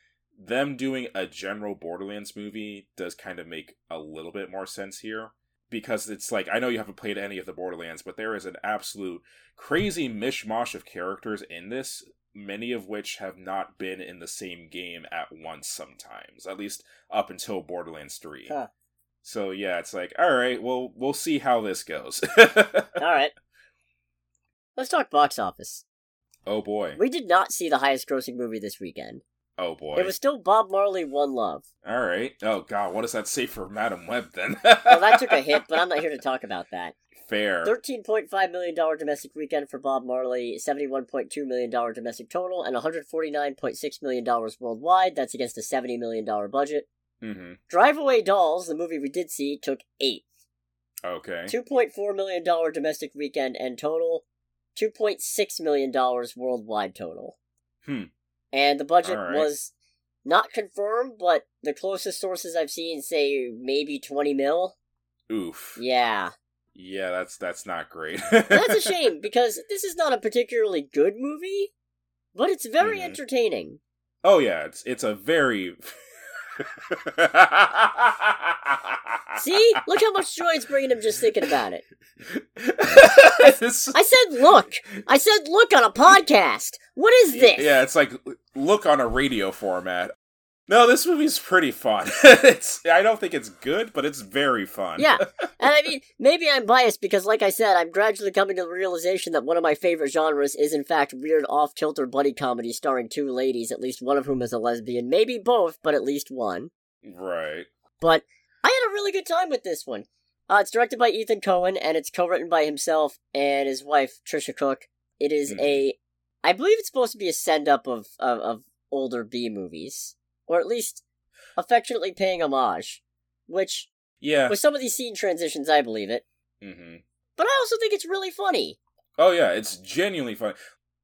Them doing a general Borderlands movie does kind of make a little bit more sense here because it's like I know you haven't played any of the Borderlands, but there is an absolute crazy mishmash of characters in this, many of which have not been in the same game at once. Sometimes, at least up until Borderlands Three. Huh. So yeah, it's like, all right, well, we'll see how this goes. Alright. Let's talk box office. oh boy. We did not see the highest grossing movie this weekend. Oh boy. It was still Bob Marley One Love. All right. Oh god, what does that say for Madame Web then? Well, that took a hit, but I'm not here to talk about that. Fair. $13.5 million domestic weekend for Bob Marley, $71.2 million domestic total, and $149.6 million worldwide. That's against a $70 million budget. Hmm Drive Away Dolls, the movie we did see, took eighth. Okay. $2.4 million domestic weekend and total, $2.6 million worldwide total. Hmm. And the budget Alright. was not confirmed, but the closest sources I've seen say maybe 20 mil. Oof. Yeah. Yeah, that's that's not great. That's a shame because this is not a particularly good movie, but it's very Mhm. entertaining. Oh yeah, it's it's a very. See? Look how much joy it's bringing him just thinking about it. I said look! I said look on a podcast! What is this? Yeah, it's like look on a radio format. No, this movie's pretty fun. it's I don't think it's good, but it's very fun. Yeah, and I mean, maybe I'm biased because, like I said, I'm gradually coming to the realization that one of my favorite genres is, in fact, weird off kilter buddy comedy starring two ladies, at least one of whom is a lesbian. Maybe both, but at least one. Right. But I had a really good time with this one. Uh, it's directed by Ethan Coen, and it's co-written by himself and his wife Tricia Cooke. It is Mhm. a, I believe it's supposed to be a send-up of, of of older B movies, or at least affectionately paying homage. Which, Yeah. with some of these scene transitions, I believe it. hmm But I also think it's really funny. Oh yeah, it's genuinely funny.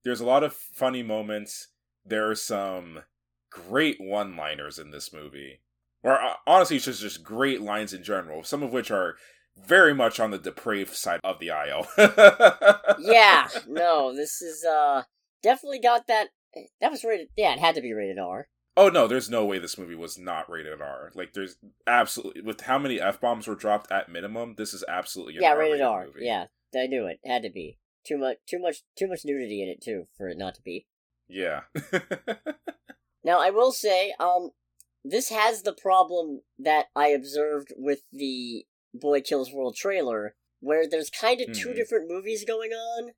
There's a lot of funny moments. There are some great one-liners in this movie. Or uh, honestly, it's just just great lines in general. Some of which are very much on the depraved side of the aisle. Yeah, no, this is uh definitely got that. That was rated. Yeah, it had to be rated R. Oh no, there's no way this movie was not rated R. Like there's absolutely with how many f bombs were dropped at minimum, this is absolutely yeah, rated R. movie. Yeah, I knew it. Had to be too much, too much, too much nudity in it too for it not to be. Yeah. Now, I will say, um, this has the problem that I observed with the Boy Kills World trailer, where there's kind of two Mhm. different movies going on,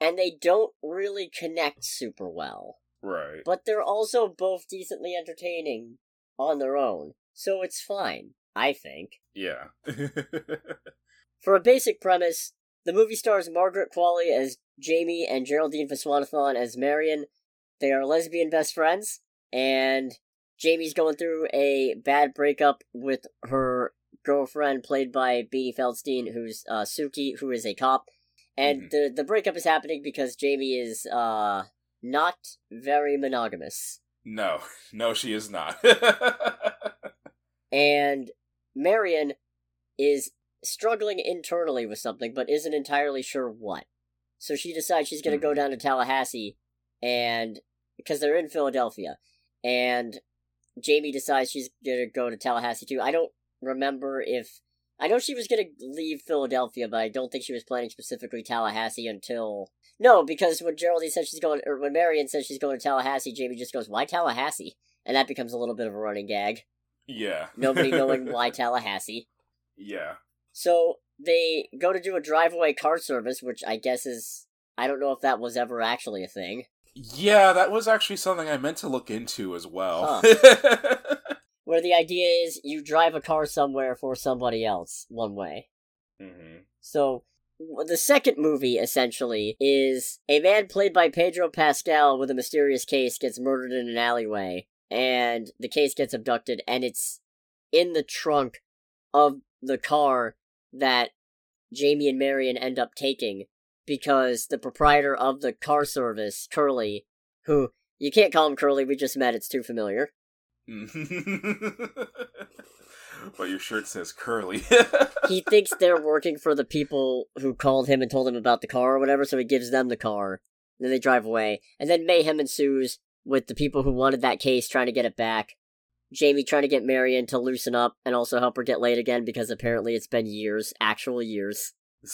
and they don't really connect super well. Right. But they're also both decently entertaining on their own, so it's fine, I think. Yeah. For a basic premise, the movie stars Margaret Qualley as Jamie and Geraldine Viswanathan as Marion. They are lesbian best friends, and Jamie's going through a bad breakup with her girlfriend, played by Beanie Feldstein, who's uh, Suki, who is a cop. And Mhm. the the breakup is happening because Jamie is uh not very monogamous. No, no, she is not. And Marion is struggling internally with something, but isn't entirely sure what. So she decides she's going to go Mhm. down to Tallahassee, and because they're in Philadelphia, and Jamie decides she's going to go to Tallahassee too. I don't remember if I know she was going to leave Philadelphia, but I don't think she was planning specifically Tallahassee until no, because when Geraldine said she's going, or when Marion says she's going to Tallahassee, Jamie just goes, "Why Tallahassee?" And that becomes a little bit of a running gag. yeah. Nobody knowing why Tallahassee. Yeah. So they go to do a drive-away car service, which I guess is I don't know if that was ever actually a thing. Yeah, that was actually something I meant to look into as well. Where the idea is you drive a car somewhere for somebody else one way. hmm So the second movie essentially is a man played by Pedro Pascal with a mysterious case gets murdered in an alleyway and the case gets abducted and it's in the trunk of the car that Jamie and Marion end up taking because the proprietor of the car service, Curly, who you can't call him Curly, we just met, it's too familiar. but your shirt says curly. he thinks they're working for the people who called him and told him about the car or whatever, so he gives them the car. Then they drive away. And then mayhem ensues with the people who wanted that case trying to get it back. Jamie trying to get Marion to loosen up and also help her get laid again because apparently it's been years, actual years.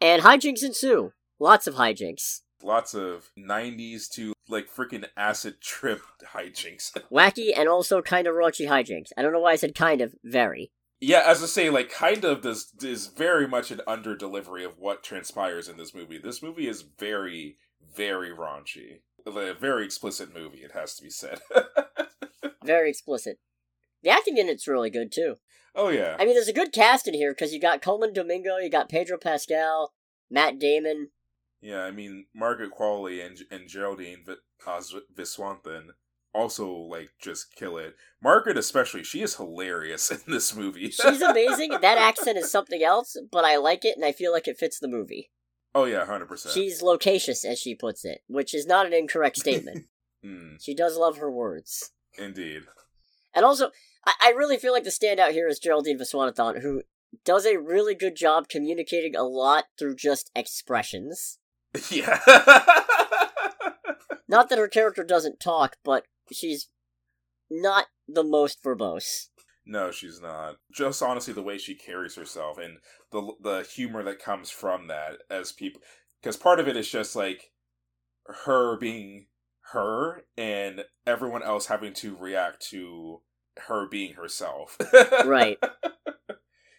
And hijinks ensue. Lots of hijinks. Lots of 90s to like freaking acid trip hijinks. Wacky and also kind of raunchy hijinks. I don't know why I said kind of, very. Yeah, as I say, like kind of this is very much an under delivery of what transpires in this movie. This movie is very, very raunchy. A very explicit movie, it has to be said. Very explicit. The acting in it's really good too. oh yeah. I mean, there's a good cast in here because you got Colman Domingo, you got Pedro Pascal, Matt Damon. Yeah, I mean Margaret Qualley and and Geraldine uh, Viswanathan also like just kill it. Margaret especially, she is hilarious in this movie. She's amazing. that accent is something else, but I like it and I feel like it fits the movie. oh yeah, hundred percent. She's loquacious, as she puts it, which is not an incorrect statement. Mm, she does love her words. indeed. And also, I, I really feel like the standout here is Geraldine Viswanathan, who does a really good job communicating a lot through just expressions. Yeah. Not that her character doesn't talk, but she's not the most verbose. no, she's not. Just honestly, the way she carries herself and the the humor that comes from that as people, because part of it is just like her being her and everyone else having to react to her being herself. Right.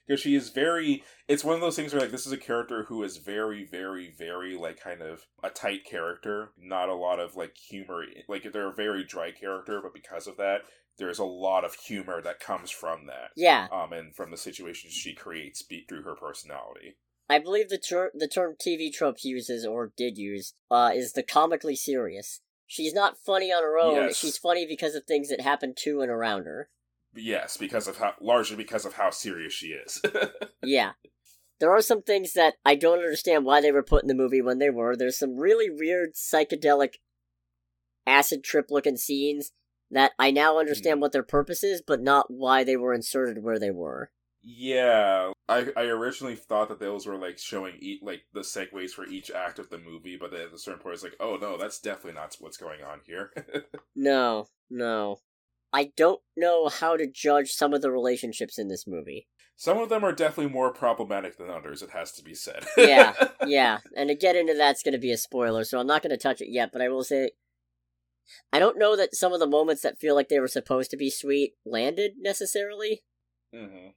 Because she is very. It's one of those things where like this is a character who is very, very, very like kind of a tight character. Not a lot of like humor. Like they're a very dry character, but because of that, there's a lot of humor that comes from that. Yeah, Um, and from the situations she creates be- through her personality. I believe the ter- the term TV tropes uses or did use uh, is the comically serious. She's not funny on her own. Yes. She's funny because of things that happen to and around her. Yes, because of how largely because of how serious she is. Yeah. There are some things that I don't understand why they were put in the movie when they were. There's some really weird psychedelic acid trip looking scenes that I now understand Hmm. what their purpose is, but not why they were inserted where they were. yeah, I I originally thought that those were like showing each like the segues for each act of the movie, but then at a certain point it's like, oh no, that's definitely not what's going on here. No, no. I don't know how to judge some of the relationships in this movie. Some of them are definitely more problematic than others. It has to be said. Yeah, yeah, and to get into that's going to be a spoiler, so I'm not going to touch it yet, but I will say I don't know that some of the moments that feel like they were supposed to be sweet landed necessarily, hmm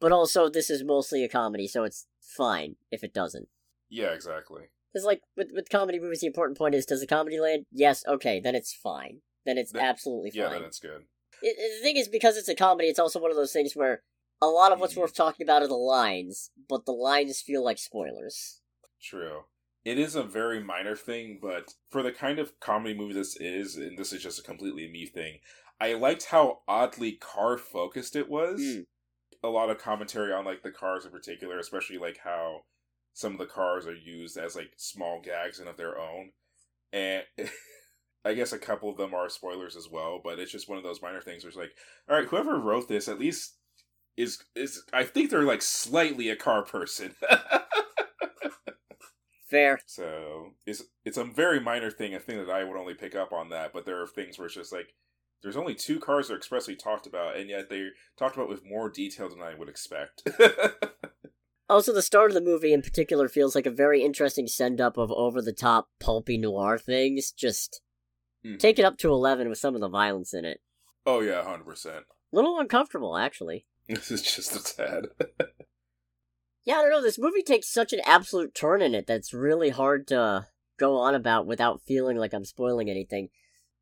but also this is mostly a comedy, so it's fine if it doesn't. Yeah, exactly. Because, like, with, with comedy movies, the important point is does the comedy land? Yes, okay, then it's fine. Then it's Th- absolutely Yeah, then it's good. It, the thing is, because it's a comedy, it's also one of those things where a lot of what's Mhm. worth talking about are the lines, but the lines feel like spoilers. True. It is a very minor thing, but for the kind of comedy movie this is, and this is just a completely me thing, I liked how oddly car focused it was. Mm. a lot of commentary on like the cars in particular, especially like how some of the cars are used as like small gags and of their own. And I guess a couple of them are spoilers as well, but it's just one of those minor things where it's like, all right, whoever wrote this at least is is I think they're like slightly a car person. Fair. So it's it's a very minor thing, a thing that I would only pick up on that, but there are things where it's just like there's only two cars that are expressly talked about, and yet they're talked about with more detail than I would expect. Also, the start of the movie in particular feels like a very interesting send up of over the top, pulpy noir things. Just Mhm. take it up to 11 with some of the violence in it. oh yeah, hundred percent. A little uncomfortable, actually. This is just a tad. Yeah, I don't know. This movie takes such an absolute turn in it that's really hard to go on about without feeling like I'm spoiling anything.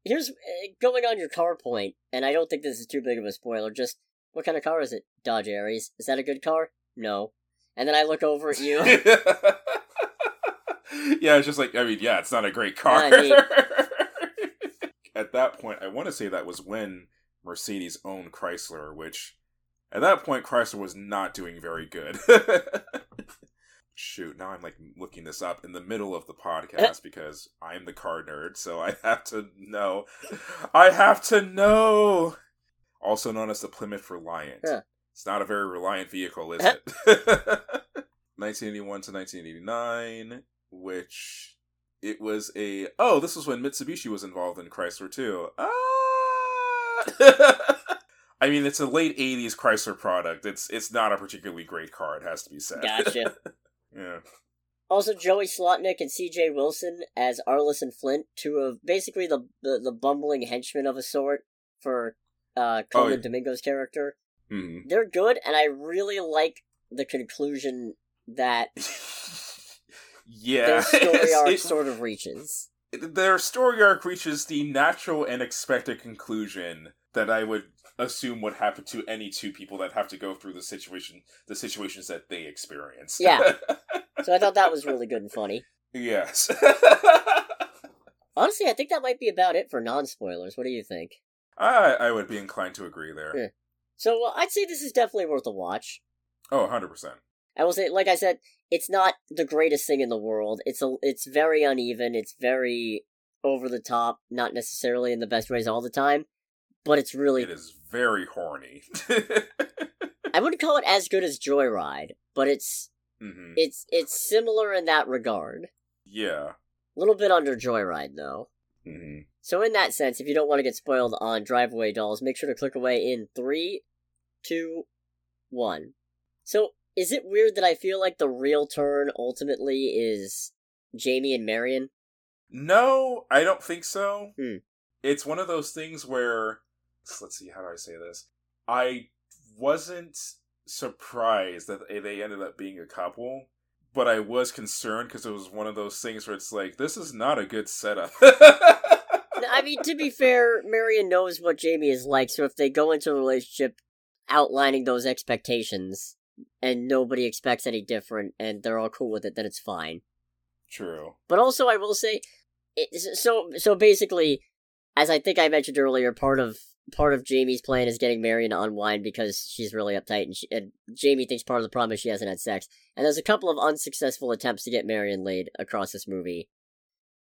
Here's uh, going on your car point, and I don't think this is too big of a spoiler. Just what kind of car is it? Dodge Aries. Is that a good car? No. And then I look over at you. yeah, it's just like I mean, yeah, it's not a great car. I mean- at that point, I want to say that was when Mercedes owned Chrysler, which at that point Chrysler was not doing very good. Shoot, now I'm like looking this up in the middle of the eh. podcast because I'm the car nerd, so I have to know. I have to know. Also known as the Plymouth Reliant. Huh. It's not a very reliant vehicle, is eh. it? 1981 to 1989, which it was a oh, this was when Mitsubishi was involved in Chrysler too. Ah! I mean, it's a late 80s Chrysler product. It's it's not a particularly great car, it has to be said. Gotcha. yeah. Also, Joey Slotnick and C.J. Wilson as Arliss and Flint, two of basically the the, the bumbling henchmen of a sort for uh, Colman Oh, yeah. Domingo's character. Mhm. They're good, and I really like the conclusion that yeah. their story arc it- sort of reaches. their story arc reaches the natural and expected conclusion that I would assume would happen to any two people that have to go through the situation the situations that they experience. Yeah. So I thought that was really good and funny. yes. Honestly, I think that might be about it for non spoilers. What do you think? I I would be inclined to agree there. Yeah. So uh, I'd say this is definitely worth a watch. Oh, 100%. I will say, like I said, it's not the greatest thing in the world. It's a, it's very uneven. It's very over the top, not necessarily in the best ways all the time, but it's really. It is very horny. I wouldn't call it as good as Joyride, but it's hmm it's it's similar in that regard. Yeah. A little bit under Joyride though. hmm So in that sense, if you don't want to get spoiled on Drive-Away Dolls, make sure to click away in three, two, one. So is it weird that I feel like the real turn ultimately is Jamie and Marion? No, I don't think so. Hmm. It's one of those things where let's see how do I say this? I wasn't surprised that they ended up being a couple, but I was concerned because it was one of those things where it's like this is not a good setup. I mean, to be fair, Marion knows what Jamie is like, so if they go into a relationship outlining those expectations and nobody expects any different and they're all cool with it, then it's fine. True. But also, I will say, it, so so basically, as I think I mentioned earlier, part of part of Jamie's plan is getting Marion to unwind because she's really uptight, and, she, and Jamie thinks part of the problem is she hasn't had sex. And there's a couple of unsuccessful attempts to get Marion laid across this movie,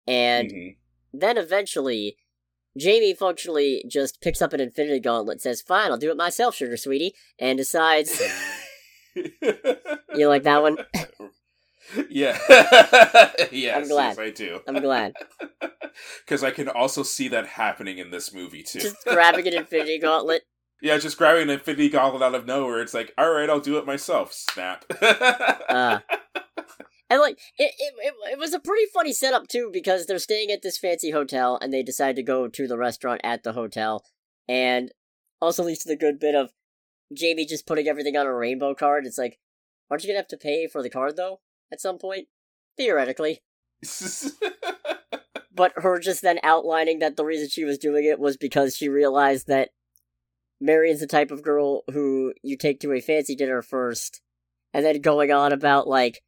and Mhm. then eventually. Jamie functionally just picks up an Infinity Gauntlet, says, "Fine, I'll do it myself, sugar sweetie," and decides. you like that one? yeah. yes, I'm glad. yes, I do. I'm glad. Because I can also see that happening in this movie too. Just grabbing an Infinity Gauntlet. yeah, just grabbing an Infinity Gauntlet out of nowhere. It's like, all right, I'll do it myself. Snap. Uh, and like it, it, it, it was a pretty funny setup too because they're staying at this fancy hotel and they decide to go to the restaurant at the hotel, and also leads to the good bit of Jamie just putting everything on a rainbow card. It's like, aren't you gonna have to pay for the card though at some point? Theoretically, but her just then outlining that the reason she was doing it was because she realized that Marion's the type of girl who you take to a fancy dinner first, and then going on about like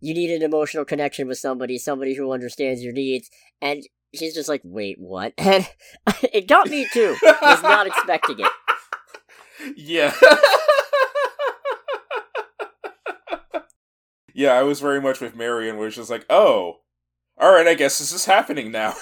you need an emotional connection with somebody, somebody who understands your needs, and she's just like, wait, what? And it got me too. Was not expecting it. Yeah. yeah, I was very much with Marion, where just like, oh, all right, I guess this is happening now.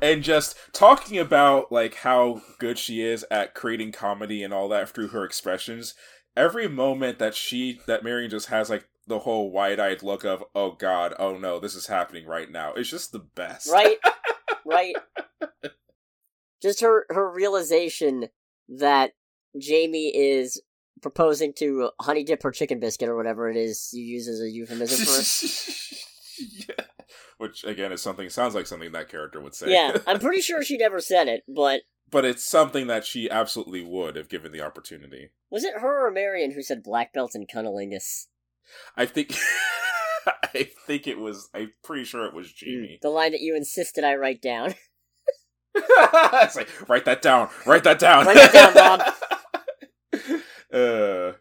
and just talking about like how good she is at creating comedy and all that through her expressions. Every moment that she that Marion just has like the whole wide-eyed look of oh god, oh no, this is happening right now. It's just the best. Right? right. Just her her realization that Jamie is proposing to honey dip her chicken biscuit or whatever it is you use as a euphemism for. yeah. Which again is something sounds like something that character would say. Yeah, I'm pretty sure she never said it, but but it's something that she absolutely would if given the opportunity. Was it her or Marion who said black belt and cunnilingus? I think I think it was I'm pretty sure it was hmm, Jamie. The line that you insisted I write down. it's like write that down. Write that down. Write that down, Bob. uh,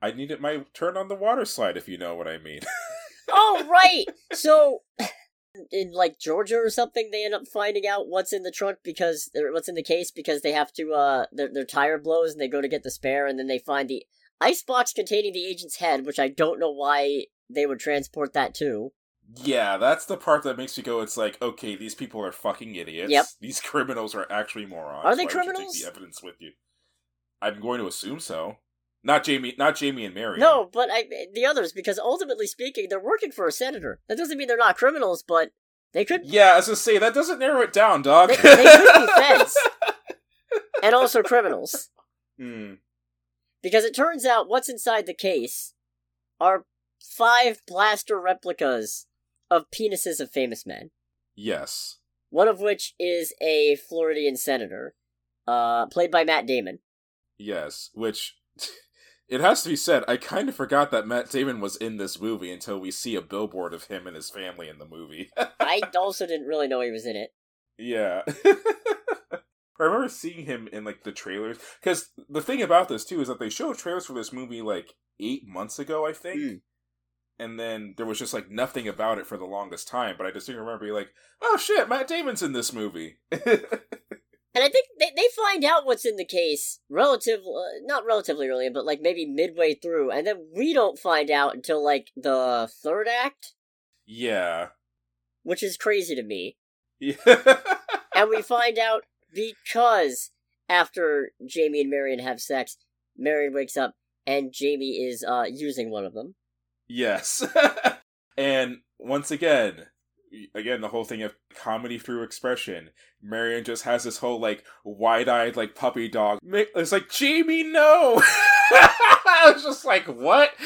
I needed my turn on the water slide, if you know what I mean. oh right. So in like Georgia or something, they end up finding out what's in the trunk because what's in the case because they have to uh their their tire blows and they go to get the spare and then they find the ice box containing the agent's head, which I don't know why they would transport that to. Yeah, that's the part that makes me go. It's like, okay, these people are fucking idiots. Yep. These criminals are actually morons. Are they Why criminals? take the evidence with you. I'm going to assume so. Not Jamie. Not Jamie and Mary. No, but I the others because ultimately speaking, they're working for a senator. That doesn't mean they're not criminals, but they could Yeah, as I say, that doesn't narrow it down, dog. they, they could be feds and also criminals. Hmm. Because it turns out what's inside the case are five blaster replicas of penises of famous men. Yes. One of which is a Floridian senator, uh, played by Matt Damon. Yes. Which. It has to be said, I kind of forgot that Matt Damon was in this movie until we see a billboard of him and his family in the movie. I also didn't really know he was in it. Yeah. I remember seeing him in like the trailers because the thing about this too is that they showed trailers for this movie like eight months ago, I think, Mm. And then there was just like nothing about it for the longest time. But I just think remember being like, "Oh shit, Matt Damon's in this movie." And I think they, they find out what's in the case relative, uh, not relatively early, but like maybe midway through, and then we don't find out until like the third act, yeah, which is crazy to me. yeah, and we find out because after Jamie and Marion have sex, Marion wakes up and Jamie is uh using one of them. Yes. and once again, again the whole thing of comedy through expression. Marion just has this whole like wide-eyed like puppy dog. It's like Jamie, no. I was just like, what?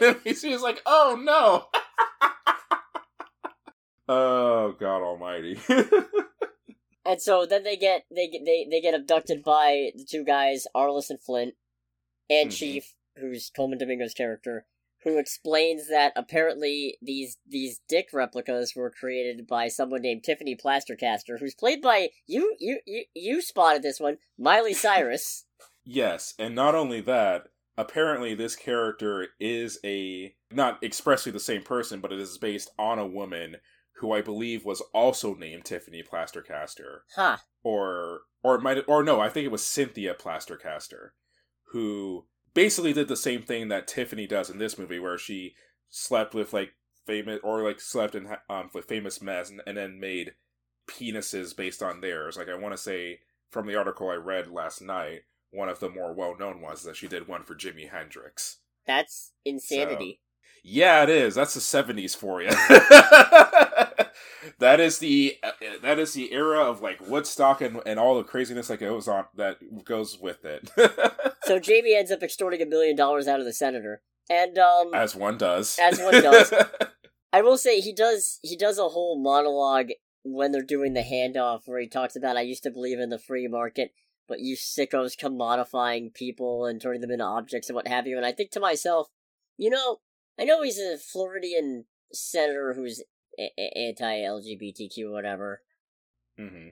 And then she's like, oh no. oh God Almighty. And so then they get they get they, they get abducted by the two guys, Arliss and Flint, and Mhm. Chief, who's Colman Domingo's character, who explains that apparently these these dick replicas were created by someone named Tiffany Plastercaster, who's played by you you you, you spotted this one, Miley Cyrus. Yes, and not only that, apparently this character is a not expressly the same person, but it is based on a woman who I believe was also named Tiffany Plastercaster, huh. or or it might or no, I think it was Cynthia Plastercaster, who basically did the same thing that Tiffany does in this movie, where she slept with like famous or like slept in um with famous men and, and then made penises based on theirs. Like I want to say from the article I read last night, one of the more well known ones is that she did one for Jimi Hendrix. That's insanity. Yeah, it is. That's the seventies for you. that is the uh, that is the era of like Woodstock and, and all the craziness that goes on that goes with it, So Jamie ends up extorting a million dollars out of the senator. And um as one does. As one does. I will say he does he does a whole monologue when they're doing the handoff where he talks about I used to believe in the free market, but you sickos come modifying people and turning them into objects and what have you. And I think to myself, you know, I know he's a Floridian senator who's a- a- anti-LGBTQ whatever, hmm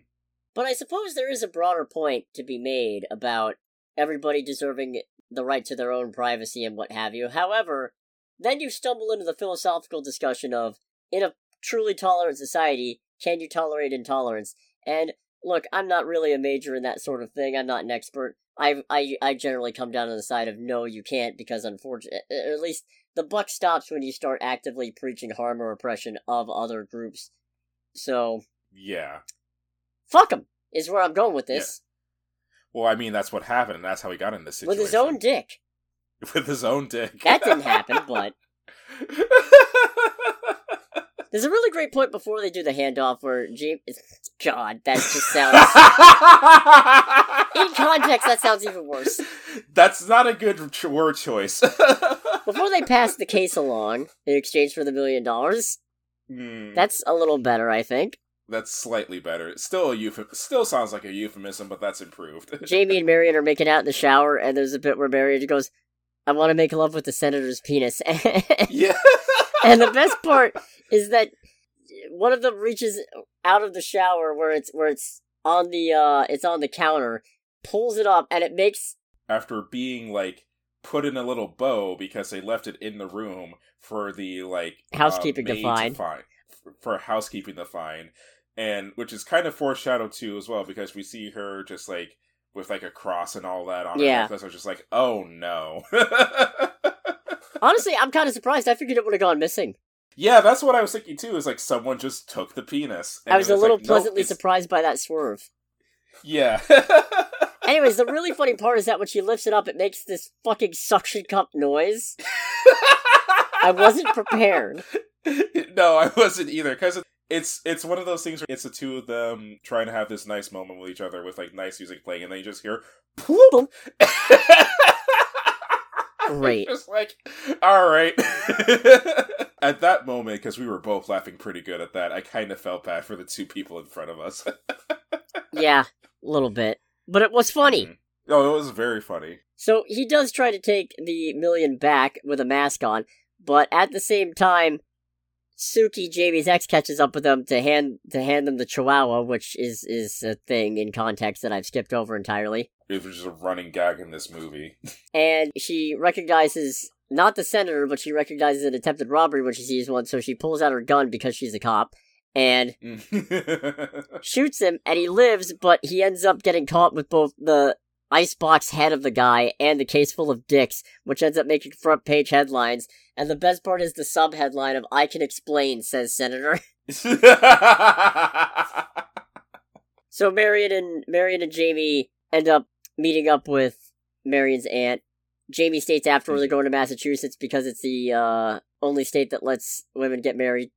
but I suppose there is a broader point to be made about everybody deserving the right to their own privacy and what have you. However, then you stumble into the philosophical discussion of in a truly tolerant society, can you tolerate intolerance? And look, I'm not really a major in that sort of thing. I'm not an expert. I I I generally come down on the side of no, you can't because unfortunately, at least the buck stops when you start actively preaching harm or oppression of other groups. So Yeah. fuck him is where I'm going with this. Well, I mean, that's what happened, and that's how he got in this situation with his own dick. with his own dick. That didn't happen, but there's a really great point before they do the handoff where James. God, that just sounds. In context, that sounds even worse. That's not a good ch- word choice. Before they pass the case along in exchange for the million dollars, Hmm, that's a little better, I think. that's slightly better. It's still a euph- Still sounds like a euphemism, but that's improved. Jamie and Marion are making out in the shower, and there's a bit where Marion goes, I want to make love with the senator's penis. yeah. And the best part is that one of them reaches out of the shower where it's where it's on the uh it's on the counter, pulls it up, and it makes After being like put in a little bow because they left it in the room for the like uh, Housekeeping to maid find. find for housekeeping to find, and which is kind of foreshadowed too as well because we see her just like with like a cross and all that on her Yeah. necklace. I was just like, oh no. honestly, I'm kind of surprised. I figured it would have gone missing. yeah, that's what I was thinking too. Is like someone just took the penis. I was it a little like, pleasantly surprised by that swerve. Yeah. Anyways, the really funny part is that when she lifts it up, it makes this fucking suction cup noise. I wasn't prepared. no, I wasn't either because it's it's one of those things where it's the two of them trying to have this nice moment with each other with like nice music playing, and then you just hear. Ploop. Great. just like, all right. at that moment, because we were both laughing pretty good at that, I kind of felt bad for the two people in front of us. Yeah, a little bit. But it was funny. Mhm. Oh, it was very funny. So he does try to take the million back with a mask on, but at the same time, Suki, Jamie's ex, catches up with them to hand to hand them the Chihuahua, which is is a thing in context that I've skipped over entirely. It was just a running gag in this movie. And she recognizes not the senator, but she recognizes an attempted robbery when she sees one. So she pulls out her gun because she's a cop and mm. shoots him, and he lives, but he ends up getting caught with both the icebox head of the guy and the case full of dicks, which ends up making front page headlines. And the best part is the sub headline of "I can explain," says Senator. so Marion and Marion and Jamie end up meeting up with Marion's aunt. Jamie states afterward they're going to Massachusetts because it's the uh, only state that lets women get married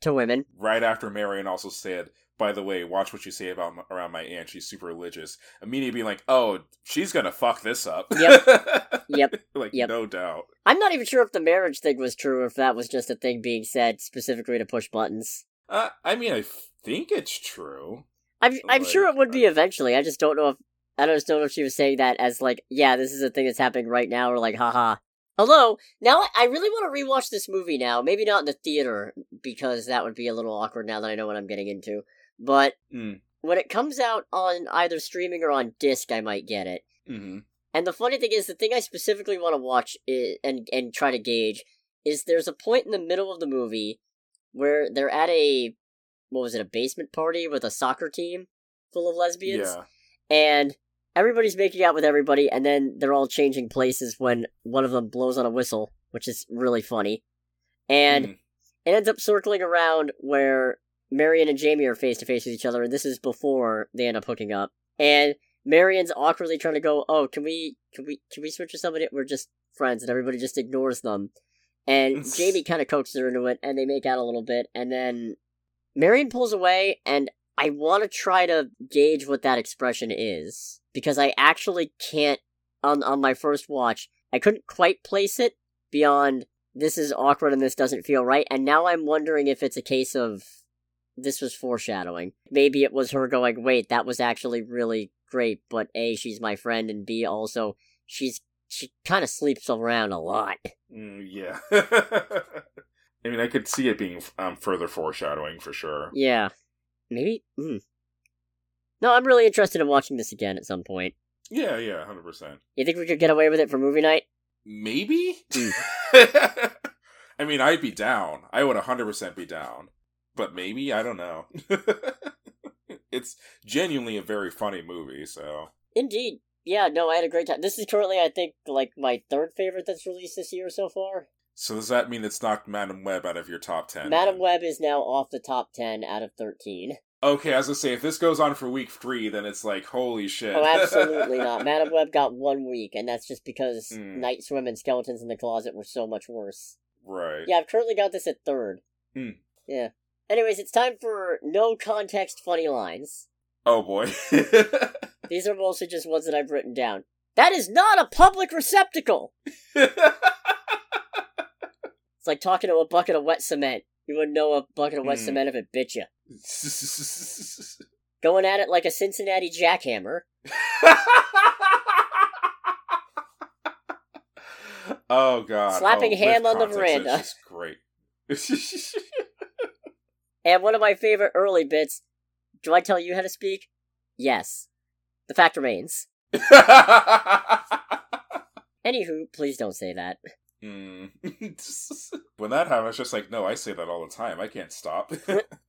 to women. right after Marion also said, "By the way, watch what you say about m- around my aunt. She's super religious." Immediately being like, "Oh, she's gonna fuck this up." Yep. Yep. like Yep. no doubt. I'm not even sure if the marriage thing was true or if that was just a thing being said specifically to push buttons. Uh, I mean, I think it's true. I'm I'm sure it would be eventually. I just don't know if I don't know if she was saying that as like, yeah, this is a thing that's happening right now, or like, haha. Although now I- really want to rewatch this movie now. Maybe not in the theater because that would be a little awkward now that I know what I'm getting into. But Mm. when it comes out on either streaming or on disc, I might get it. hmm And the funny thing is, the thing I specifically want to watch i and and try to gauge is there's a point in the middle of the movie where they're at a what was it a basement party with a soccer team full of lesbians, Yeah. and everybody's making out with everybody, and then they're all changing places when one of them blows on a whistle, which is really funny, and Mm. it ends up circling around where Marion and Jamie are face to face with each other, and this is before they end up hooking up. And Marion's awkwardly trying to go, "Oh, can we, can we, can we switch to somebody? We're just friends," and everybody just ignores them. And Jamie kind of coaxes her into it, and they make out a little bit, and then Marion pulls away, and I want to try to gauge what that expression is because I actually can't on on my first watch. I couldn't quite place it beyond this is awkward and this doesn't feel right. And now I'm wondering if it's a case of this was foreshadowing. Maybe it was her going, wait, that was actually really great, but A, she's my friend, and B, also, she's she kind of sleeps around a lot. Mm, yeah. I mean, I could see it being um, further foreshadowing for sure. Yeah. Maybe? Mm. No, I'm really interested in watching this again at some point. Yeah, yeah, hundred percent. You think we could get away with it for movie night? Maybe. Hmm. I mean, I'd be down. I would hundred percent be down. But maybe I don't know. it's genuinely a very funny movie. So Indeed. Yeah, no, I had a great time. This is currently, I think, like my third favorite that's released this year so far. So does that mean it's knocked Madame Web out of your top ten? Madam? Web is now off the top 10 out of 13. Okay, as I say if this goes on for week three, then it's like holy shit. Oh, absolutely not. Madame Web got one week, and that's just because Hmm. Night Swim and Skeletons in the Closet were so much worse. right. Yeah, I've currently got this at third. Hmm. Yeah. Anyways, it's time for no context funny lines. Oh boy. These are mostly just ones that I've written down. That is not a public receptacle! It's like talking to a bucket of wet cement. You wouldn't know a bucket of wet Hmm. cement if it bit you. Going at it like a Cincinnati jackhammer. oh god. Slapping oh, ham on the veranda. It's great. And one of my favorite early bits. Do I tell you how to speak? Yes. The fact remains. Anywho, please don't say that. Mm. when that happened, I was just like, no, I say that all the time. I can't stop.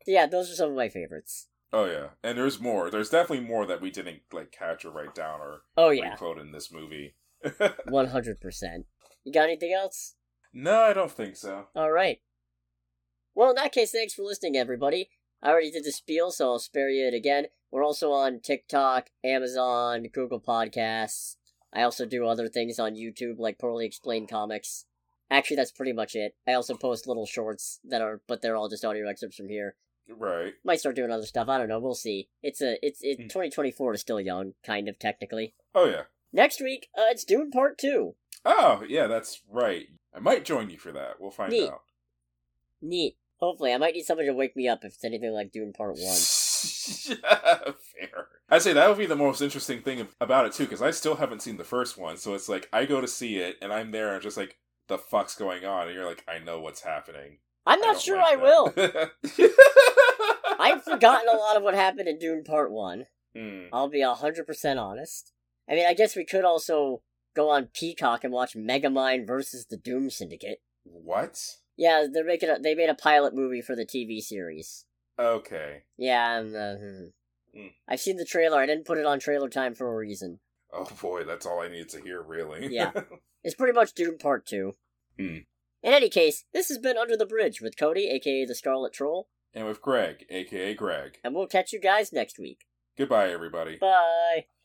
Yeah, those are some of my favorites. oh yeah, and there's more. There's definitely more that we didn't like catch or write down or Oh yeah, requote in this movie. one hundred percent. You got anything else? no, I don't think so. All right. Well, in that case, thanks for listening, everybody. I already did the spiel, so I'll spare you it again. We're also on TikTok, Amazon, Google Podcasts. I also do other things on YouTube, like Poorly Explained Comics. Actually, that's pretty much it. I also post little shorts that are, but they're all just audio excerpts from here. Right. Might start doing other stuff. I don't know. We'll see. It's a, it's, it. Hmm. 2024 is still young, kind of technically. Oh yeah. Next week, uh, it's Dune Part Two. Oh yeah, that's right. I might join you for that. We'll find Neat. out. Neat. Hopefully, I might need somebody to wake me up if it's anything like Dune Part One. Fair. I'd say that would be the most interesting thing about it too, because I still haven't seen the first one. So it's like I go to see it, and I'm there, and I'm just like, "The fuck's going on?" And you're like, "I know what's happening." I'm not don't sure like I will. I've forgotten a lot of what happened in Dune Part 1. Hmm. I'll be 100% honest. I mean, I guess we could also go on Peacock and watch Megamind versus the Doom Syndicate. What? Yeah, they're making a, they made a pilot movie for the TV series. Okay. Yeah, and, uh, hmm. Hmm. I've seen the trailer. I didn't put it on trailer time for a reason. Oh boy, that's all I need to hear, really. Yeah. It's pretty much Dune Part 2. Hmm. In any case, this has been Under the Bridge with Cody, aka the Scarlet Troll, and with Greg, aka Greg. and we'll catch you guys next week. Goodbye, everybody. Bye!